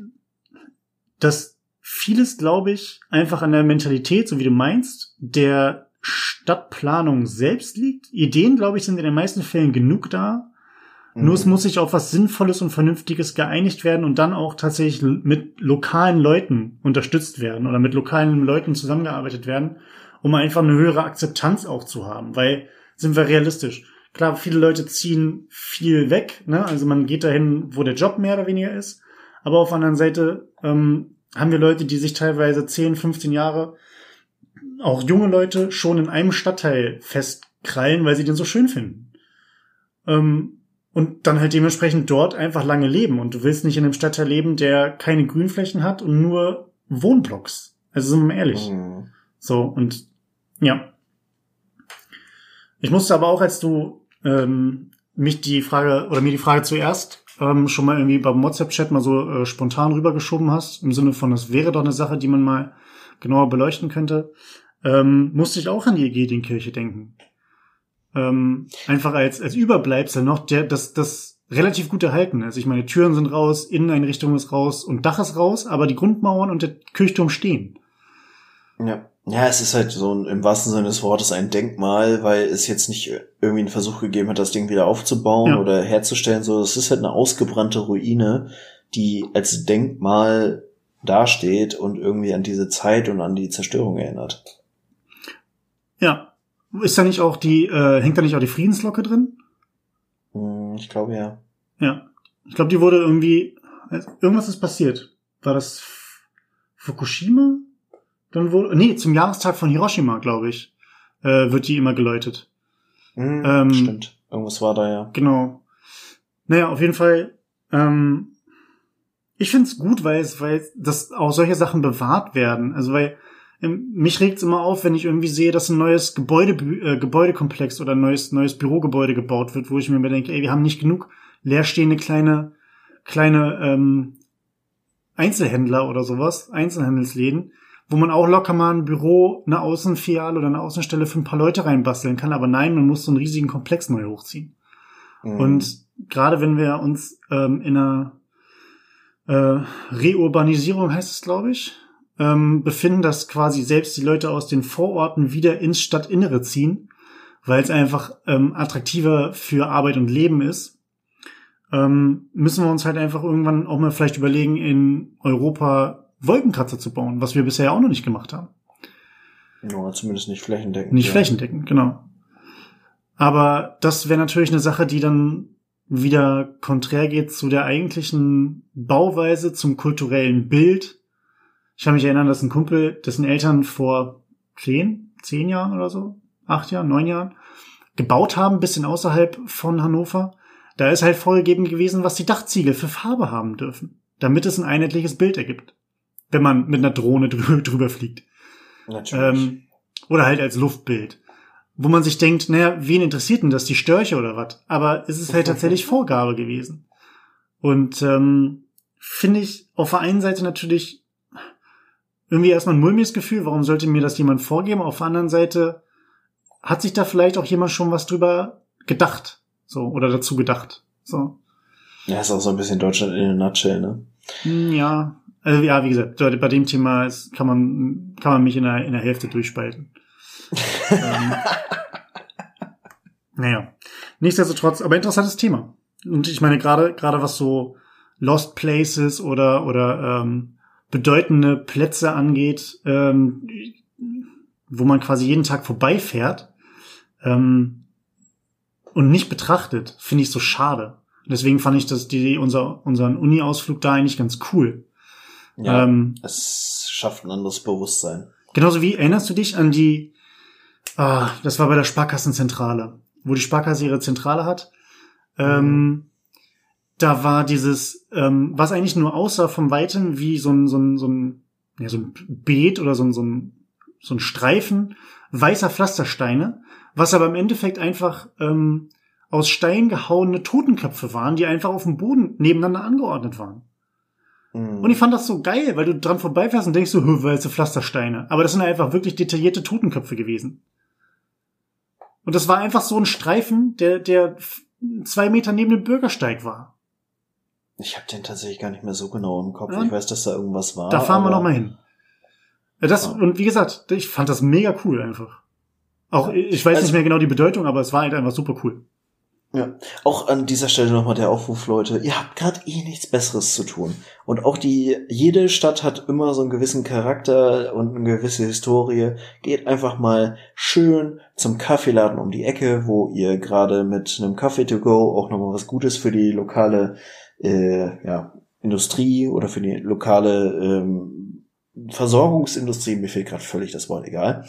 das vieles, glaube ich, einfach an der Mentalität, so wie du meinst, der Stadtplanung selbst liegt. Ideen, glaube ich, sind in den meisten Fällen genug da. Mhm. Nur es muss sich auf was Sinnvolles und Vernünftiges geeinigt werden und dann auch tatsächlich mit lokalen Leuten unterstützt werden oder mit lokalen Leuten zusammengearbeitet werden, um einfach eine höhere Akzeptanz auch zu haben. Weil, sind wir realistisch, klar, viele Leute ziehen viel weg, ne? also man geht dahin, wo der Job mehr oder weniger ist, aber auf der anderen Seite ähm, haben wir Leute, die sich teilweise 10, 15 Jahre, auch junge Leute, schon in einem Stadtteil festkrallen, weil sie den so schön finden. Ähm, und dann halt dementsprechend dort einfach lange leben. Und du willst nicht in einem Stadtteil leben, der keine Grünflächen hat und nur Wohnblocks. Also sind wir mal ehrlich. Mhm. So, und ja. Ich musste aber auch, als du ähm, mich die Frage oder mir die Frage zuerst ähm, schon mal irgendwie beim WhatsApp-Chat mal so äh, spontan rübergeschoben hast, im Sinne von, das wäre doch eine Sache, die man mal genauer beleuchten könnte, ähm, musste ich auch an die Egedienkirche denken. Ähm, einfach als, als Überbleibsel noch, der, das, das relativ gut erhalten. Also ich meine, Türen sind raus, Inneneinrichtung ist raus und Dach ist raus, aber die Grundmauern und der Kirchturm stehen. Ja. Ja, es ist halt so ein, im wahrsten Sinne des Wortes ein Denkmal, weil es jetzt nicht irgendwie einen Versuch gegeben hat, das Ding wieder aufzubauen ja. oder herzustellen. So, es ist halt eine ausgebrannte Ruine, die als Denkmal dasteht und irgendwie an diese Zeit und an die Zerstörung erinnert. Ja. Ist da nicht auch die, äh, hängt da nicht auch die Friedenslocke drin? Hm, ich glaube ja. Ja. Ich glaube, die wurde irgendwie, irgendwas ist passiert. War das Fukushima? Dann wurde, nee, zum Jahrestag von Hiroshima, glaube ich, äh, wird die immer geläutet. Mhm, ähm, stimmt. Irgendwas war da ja. Genau. Naja, auf jeden Fall. Ähm, ich find's gut, weil es, weil das auch solche Sachen bewahrt werden. Also weil ähm, mich regt's immer auf, wenn ich irgendwie sehe, dass ein neues Gebäude, äh, Gebäudekomplex oder ein neues, neues Bürogebäude gebaut wird, wo ich mir immer denke, ey, wir haben nicht genug leerstehende kleine, kleine ähm, Einzelhändler oder sowas, Einzelhandelsläden, wo man auch locker mal ein Büro, eine Außenfiliale oder eine Außenstelle für ein paar Leute reinbasteln kann. Aber nein, man muss so einen riesigen Komplex neu hochziehen. Mhm. Und gerade wenn wir uns ähm, in einer äh, Reurbanisierung, heißt es, glaube ich, ähm, befinden, dass quasi selbst die Leute aus den Vororten wieder ins Stadtinnere ziehen, weil es einfach ähm, attraktiver für Arbeit und Leben ist, ähm, müssen wir uns halt einfach irgendwann auch mal vielleicht überlegen, in Europa Wolkenkratzer zu bauen, was wir bisher auch noch nicht gemacht haben. Ja, zumindest nicht flächendeckend. Nicht ja. flächendeckend, genau. Aber das wäre natürlich eine Sache, die dann wieder konträr geht zu der eigentlichen Bauweise, zum kulturellen Bild. Ich kann mich erinnern, dass ein Kumpel, dessen Eltern vor zehn, zehn Jahren oder so, acht Jahren, neun Jahren, gebaut haben, bisschen außerhalb von Hannover. Da ist halt vorgegeben gewesen, was die Dachziegel für Farbe haben dürfen, damit es ein einheitliches Bild ergibt wenn man mit einer Drohne drüber, <laughs> drüber fliegt. Natürlich. Ähm, oder halt als Luftbild. Wo man sich denkt, naja, wen interessiert denn das, die Störche oder was? Aber es ist halt tatsächlich Vorgabe gewesen. Und ähm, finde ich auf der einen Seite natürlich irgendwie erstmal ein mulmiges Gefühl, warum sollte mir das jemand vorgeben? Auf der anderen Seite hat sich da vielleicht auch jemand schon was drüber gedacht, so, oder dazu gedacht, so. Ja, ist auch so ein bisschen Deutschland in a nutshell, ne? Hm, Ja, also ja, wie gesagt, bei dem Thema kann man kann man mich in der in der Hälfte durchspalten. <laughs> ähm, naja, nichtsdestotrotz, aber interessantes Thema. Und ich meine gerade gerade was so Lost Places oder oder ähm, bedeutende Plätze angeht, ähm, wo man quasi jeden Tag vorbeifährt ähm, und nicht betrachtet, finde ich so schade. Deswegen fand ich das die unser unseren Uni-Ausflug da eigentlich ganz cool. Ja, Ähm, es schafft ein anderes Bewusstsein. Genauso wie erinnerst du dich an die, ah, das war bei der Sparkassenzentrale, wo die Sparkasse ihre Zentrale hat. Ähm, da war dieses, ähm, was eigentlich nur aussah vom Weiten wie so ein, so ein, so ein, ja, so ein Beet oder so ein, so ein, so ein Streifen weißer Pflastersteine, was aber im Endeffekt einfach ähm, aus Stein gehauene Totenköpfe waren, die einfach auf dem Boden nebeneinander angeordnet waren. Mhm. Und ich fand das so geil, weil du dran vorbeifährst und denkst so, hö, weiße Pflastersteine. Aber das sind einfach wirklich detaillierte Totenköpfe gewesen. Und das war einfach so ein Streifen, der, der zwei Meter neben dem Bürgersteig war. Ich habe den tatsächlich gar nicht mehr so genau im Kopf. Ja. Ich weiß, dass da irgendwas war. Da fahren wir noch mal hin. Das, Ja. und wie gesagt, ich fand das mega cool einfach. Auch, ich weiß Also- nicht mehr genau die Bedeutung, aber es war halt einfach super cool. Ja, auch an dieser Stelle nochmal der Aufruf, Leute, ihr habt gerade eh nichts Besseres zu tun. Und auch die, jede Stadt hat immer so einen gewissen Charakter und eine gewisse Historie. Geht einfach mal schön zum Kaffeeladen um die Ecke, wo ihr gerade mit einem Kaffee to go auch nochmal was Gutes für die lokale äh, ja, Industrie oder für die lokale ähm, Versorgungsindustrie, mir fehlt gerade völlig das Wort, egal.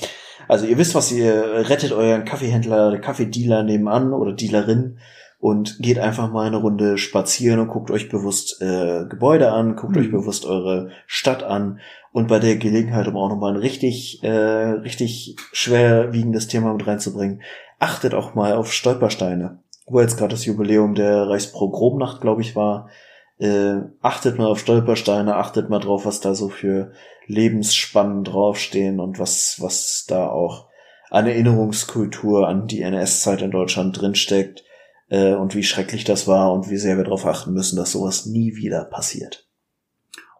Also ihr wisst, was ihr rettet euren Kaffeehändler, Kaffeedealer nebenan oder Dealerin und geht einfach mal eine Runde spazieren und guckt euch bewusst äh, Gebäude an, guckt Mhm. euch bewusst eure Stadt an und bei der Gelegenheit, um auch nochmal ein richtig, äh, richtig schwerwiegendes Thema mit reinzubringen, achtet auch mal auf Stolpersteine. Wo jetzt gerade das Jubiläum der Reichspogromnacht, glaube ich, war, äh, achtet mal auf Stolpersteine, achtet mal drauf, was da so für Lebensspannen draufstehen und was, was da auch an Erinnerungskultur an die NS-Zeit in Deutschland drinsteckt äh, und wie schrecklich das war und wie sehr wir darauf achten müssen, dass sowas nie wieder passiert.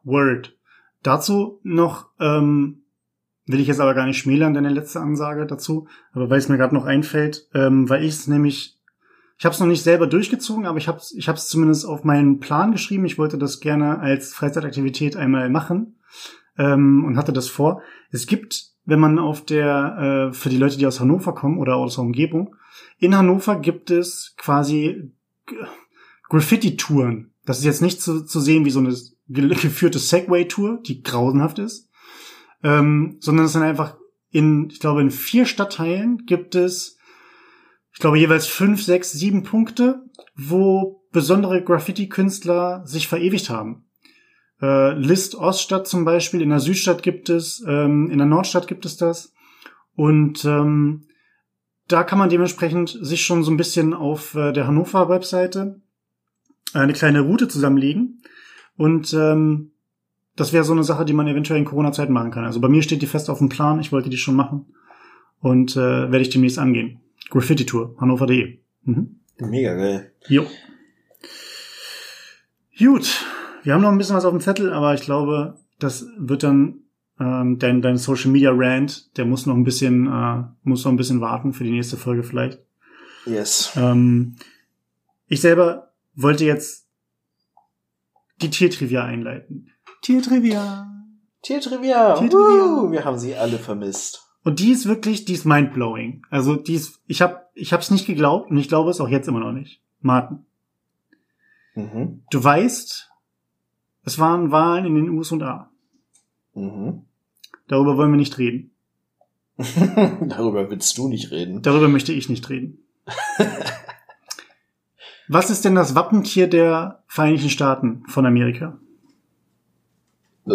Word. Dazu noch, ähm, will ich jetzt aber gar nicht schmälern, deine letzte Ansage dazu, aber weil es mir gerade noch einfällt, ähm, weil ich es nämlich, ich habe es noch nicht selber durchgezogen, aber ich habe es ich hab's zumindest auf meinen Plan geschrieben. Ich wollte das gerne als Freizeitaktivität einmal machen ähm, und hatte das vor. Es gibt, wenn man auf der, äh, für die Leute, die aus Hannover kommen oder aus der Umgebung, in Hannover gibt es quasi Graffiti-Touren. Das ist jetzt nicht zu, zu sehen wie so eine ge- geführte Segway-Tour, die grausenhaft ist, ähm, sondern es sind einfach in, ich glaube, in vier Stadtteilen gibt es, ich glaube, jeweils fünf, sechs, sieben Punkte, wo besondere Graffiti-Künstler sich verewigt haben. Äh, List Oststadt zum Beispiel, in der Südstadt gibt es, ähm, in der Nordstadt gibt es das. Und ähm, da kann man dementsprechend sich schon so ein bisschen auf äh, der Hannover-Webseite eine kleine Route zusammenlegen. Und ähm, das wäre so eine Sache, die man eventuell in Corona-Zeiten machen kann. Also bei mir steht die fest auf dem Plan. Ich wollte die schon machen. Und äh, werde ich demnächst angehen. Graffiti-Tour, hannover.de. Mhm. Mega geil. Jo. Gut, wir haben noch ein bisschen was auf dem Zettel, aber ich glaube, das wird dann ähm, dein, dein Social Media Rant, der muss noch ein bisschen, äh, muss noch ein bisschen warten für die nächste Folge vielleicht. Yes. Ähm, ich selber wollte jetzt die Tiertrivia einleiten. Tiertrivia. Tiertrivia. Tiertrivia. Woo, wir haben sie alle vermisst. Und die ist wirklich, die ist mindblowing. Also die ist, ich habe, ich habe es nicht geglaubt und ich glaube es auch jetzt immer noch nicht. Martin, Mhm. du weißt, es waren Wahlen in den USA. Mhm. Darüber wollen wir nicht reden. <laughs> Darüber willst du nicht reden. Darüber möchte ich nicht reden. <laughs> Was ist denn das Wappentier der Vereinigten Staaten von Amerika? Äh,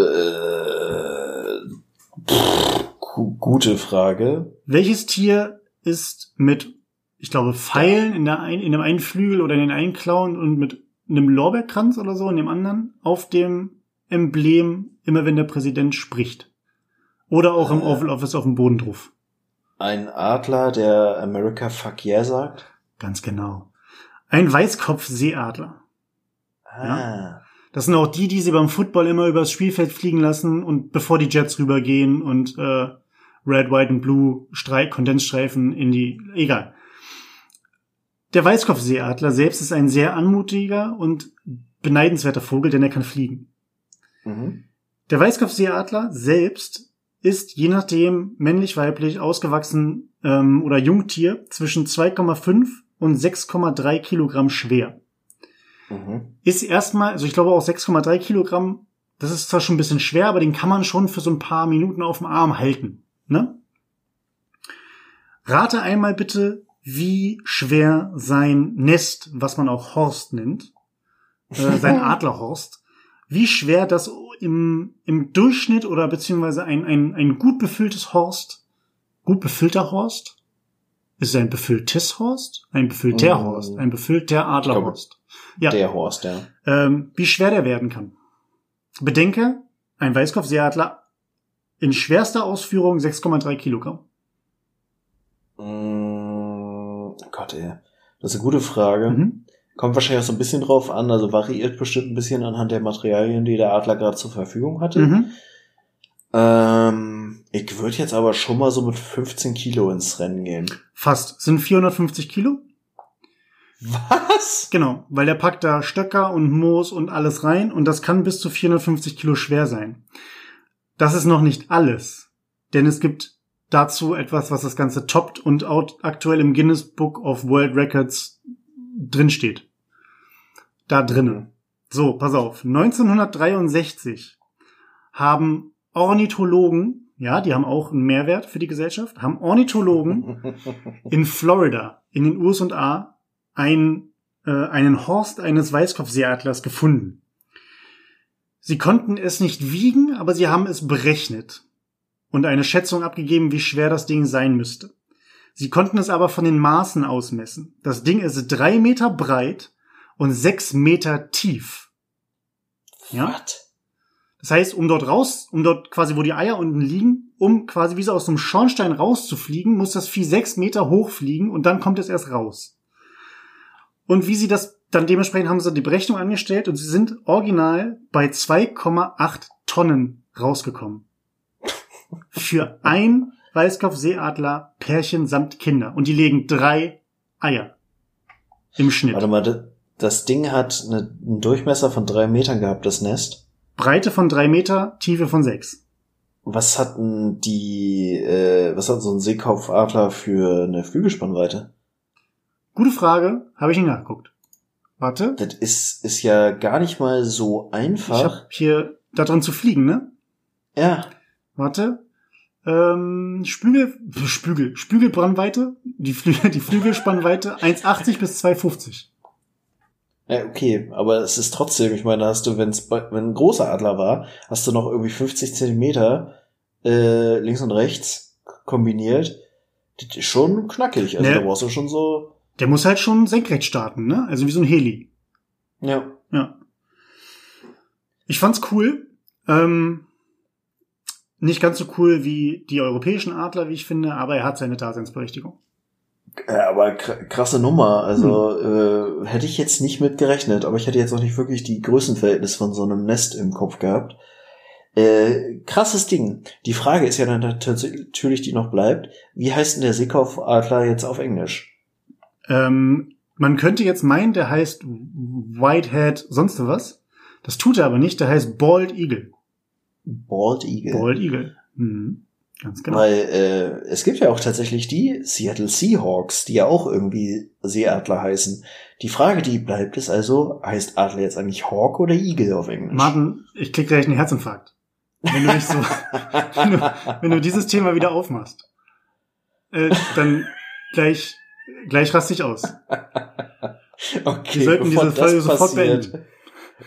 pff, gu- gute Frage. Welches Tier ist mit, ich glaube, Pfeilen in, der ein, in dem einen Flügel oder in den einen Klauen und mit einem Lorbeerkranz oder so in dem anderen auf dem Emblem, immer wenn der Präsident spricht? Oder auch im Äh. Oval Office auf dem Boden drauf? Ein Adler, der America fuck yeah sagt. Ganz genau. Ein Weißkopfseeadler. Ah. Das sind auch die, die sie beim Football immer übers Spielfeld fliegen lassen und bevor die Jets rübergehen und äh, Red, White und Blue Streik, Kondensstreifen in die, egal. Der Weißkopfseeadler selbst ist ein sehr anmutiger und beneidenswerter Vogel, denn er kann fliegen. Mhm. Der Weißkopfseeadler selbst ist je nachdem männlich, weiblich, ausgewachsen ähm, oder Jungtier zwischen 2,5 und 6,3 Kilogramm schwer. Mhm. Ist erstmal, also ich glaube auch 6,3 Kilogramm, das ist zwar schon ein bisschen schwer, aber den kann man schon für so ein paar Minuten auf dem Arm halten. Ne? Rate einmal bitte, wie schwer sein Nest, was man auch Horst nennt, äh, sein <laughs> Adlerhorst, wie schwer das im, im Durchschnitt oder beziehungsweise ein, ein, ein gut befülltes Horst, gut befüllter Horst, ist es ein befülltes Horst? Ein befüllter Mm. Horst, ein befüllter Adlerhorst. Ja. Der Horst, ja. Ähm, wie schwer der werden kann. Bedenke, ein Weißkopfseeadler in schwerster Ausführung 6,3 Kilogramm. Mm, Gott, ey. Das ist eine gute Frage. Mhm. Kommt wahrscheinlich auch so ein bisschen drauf an, also variiert bestimmt ein bisschen anhand der Materialien, die der Adler gerade zur Verfügung hatte. Mhm. Ähm, ich würde jetzt aber schon mal so mit 15 Kilo ins Rennen gehen. Fast. Sind 450 Kilo? Was? Genau, weil der packt da Stöcker und Moos und alles rein und das kann bis zu 450 Kilo schwer sein. Das ist noch nicht alles, denn es gibt dazu etwas, was das Ganze toppt und out- aktuell im Guinness Book of World Records drinsteht. Da drinnen. So, pass auf. 1963 haben Ornithologen, ja, die haben auch einen Mehrwert für die Gesellschaft, haben Ornithologen <laughs> in Florida in den USA ein, äh, einen Horst eines Weißkopfseeadlers gefunden. Sie konnten es nicht wiegen, aber sie haben es berechnet und eine Schätzung abgegeben, wie schwer das Ding sein müsste. Sie konnten es aber von den Maßen ausmessen. Das Ding ist drei Meter breit und sechs Meter tief. Ja. What? Das heißt, um dort raus, um dort quasi, wo die Eier unten liegen, um quasi wie so aus einem Schornstein rauszufliegen, muss das Vieh sechs Meter hochfliegen und dann kommt es erst raus. Und wie sie das dann dementsprechend haben sie die Berechnung angestellt und sie sind original bei 2,8 Tonnen rausgekommen. Für ein Weißkopfseeadler Pärchen samt Kinder. Und die legen drei Eier. Im Schnitt. Warte mal, das- Ding hat eine, einen Durchmesser von drei Metern gehabt, das Nest. Breite von drei Meter, Tiefe von sechs. Was hatten die, äh, was hat so ein Seekopfadler für eine Flügelspannweite? Gute Frage, habe ich ihn nachgeguckt. Warte. Das ist, ist ja gar nicht mal so Ich einfach. habe hier da drin zu fliegen, ne? ja. Warte. Ähm, Spügel, Spügel, Spügelbrandweite, die, Flü <laughs> die Flügelspannweite 1,80 bis 2,50. Ja, okay, aber es ist trotzdem, ich meine, da hast du, wenn's, wenn ein großer Adler war, hast du noch irgendwie 50 Zentimeter äh, links und rechts kombiniert. Das ist schon knackig. Also Ne. da brauchst du schon so, Der muss halt schon senkrecht starten, ne? Also wie so ein Heli. ja. Ja. Ich fand's cool. Ähm, nicht ganz so cool wie die europäischen Adler, wie ich finde, aber er hat seine Daseinsberechtigung. Ja, aber kr- krasse Nummer. Also Hm. äh, hätte ich jetzt nicht mit gerechnet, aber ich hätte jetzt auch nicht wirklich die Größenverhältnis von so einem Nest im Kopf gehabt. Äh, krasses Ding. Die Frage ist ja dann natürlich, die noch bleibt. Wie heißt denn der Seekopfadler jetzt auf Englisch? Ähm, man könnte jetzt meinen, der heißt Whitehead sonst was. Das tut er aber nicht, der heißt Bald Eagle. Bald Eagle. Bald Eagle. Mhm. Ganz genau. Weil äh, es gibt ja auch tatsächlich die Seattle Seahawks, die ja auch irgendwie Seeadler heißen. Die Frage, die bleibt, ist also, heißt Adler jetzt eigentlich Hawk oder Eagle auf Englisch? Martin, ich krieg gleich einen Herzinfarkt. Wenn du nicht so, <laughs> wenn du, wenn du dieses Thema wieder aufmachst, äh, dann gleich, gleich raste ich aus. <laughs> Okay, Wir sollten diese Folge das sofort passiert, beenden.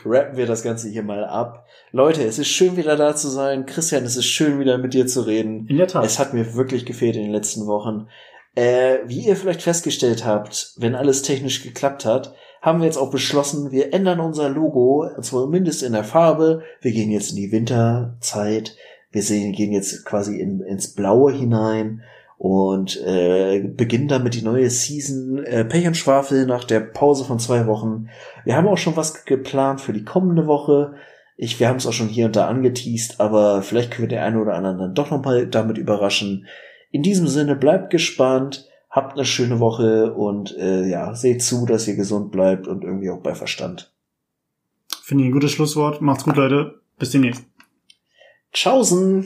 rappen wir das Ganze hier mal ab. Leute, es ist schön wieder da zu sein. Christian, es ist schön wieder mit dir zu reden. In der Tat. Es hat mir wirklich gefehlt in den letzten Wochen. Äh, wie ihr vielleicht festgestellt habt, wenn alles technisch geklappt hat, haben wir jetzt auch beschlossen, wir ändern unser Logo, zumindest in der Farbe. Wir gehen jetzt in die Winterzeit. Wir sehen, gehen jetzt quasi in, ins Blaue hinein. und äh, beginnen damit die neue Season äh, Pech und Schwafel nach der Pause von zwei Wochen. Wir haben auch schon was geplant für die kommende Woche. Ich, wir haben es auch schon hier und da angeteased, aber vielleicht können wir den einen oder anderen dann doch nochmal damit überraschen. In diesem Sinne, bleibt gespannt, habt eine schöne Woche und äh, ja, seht zu, dass ihr gesund bleibt und irgendwie auch bei Verstand. Finde ich ein gutes Schlusswort. Macht's gut, Leute. Bis demnächst. Tschaußen!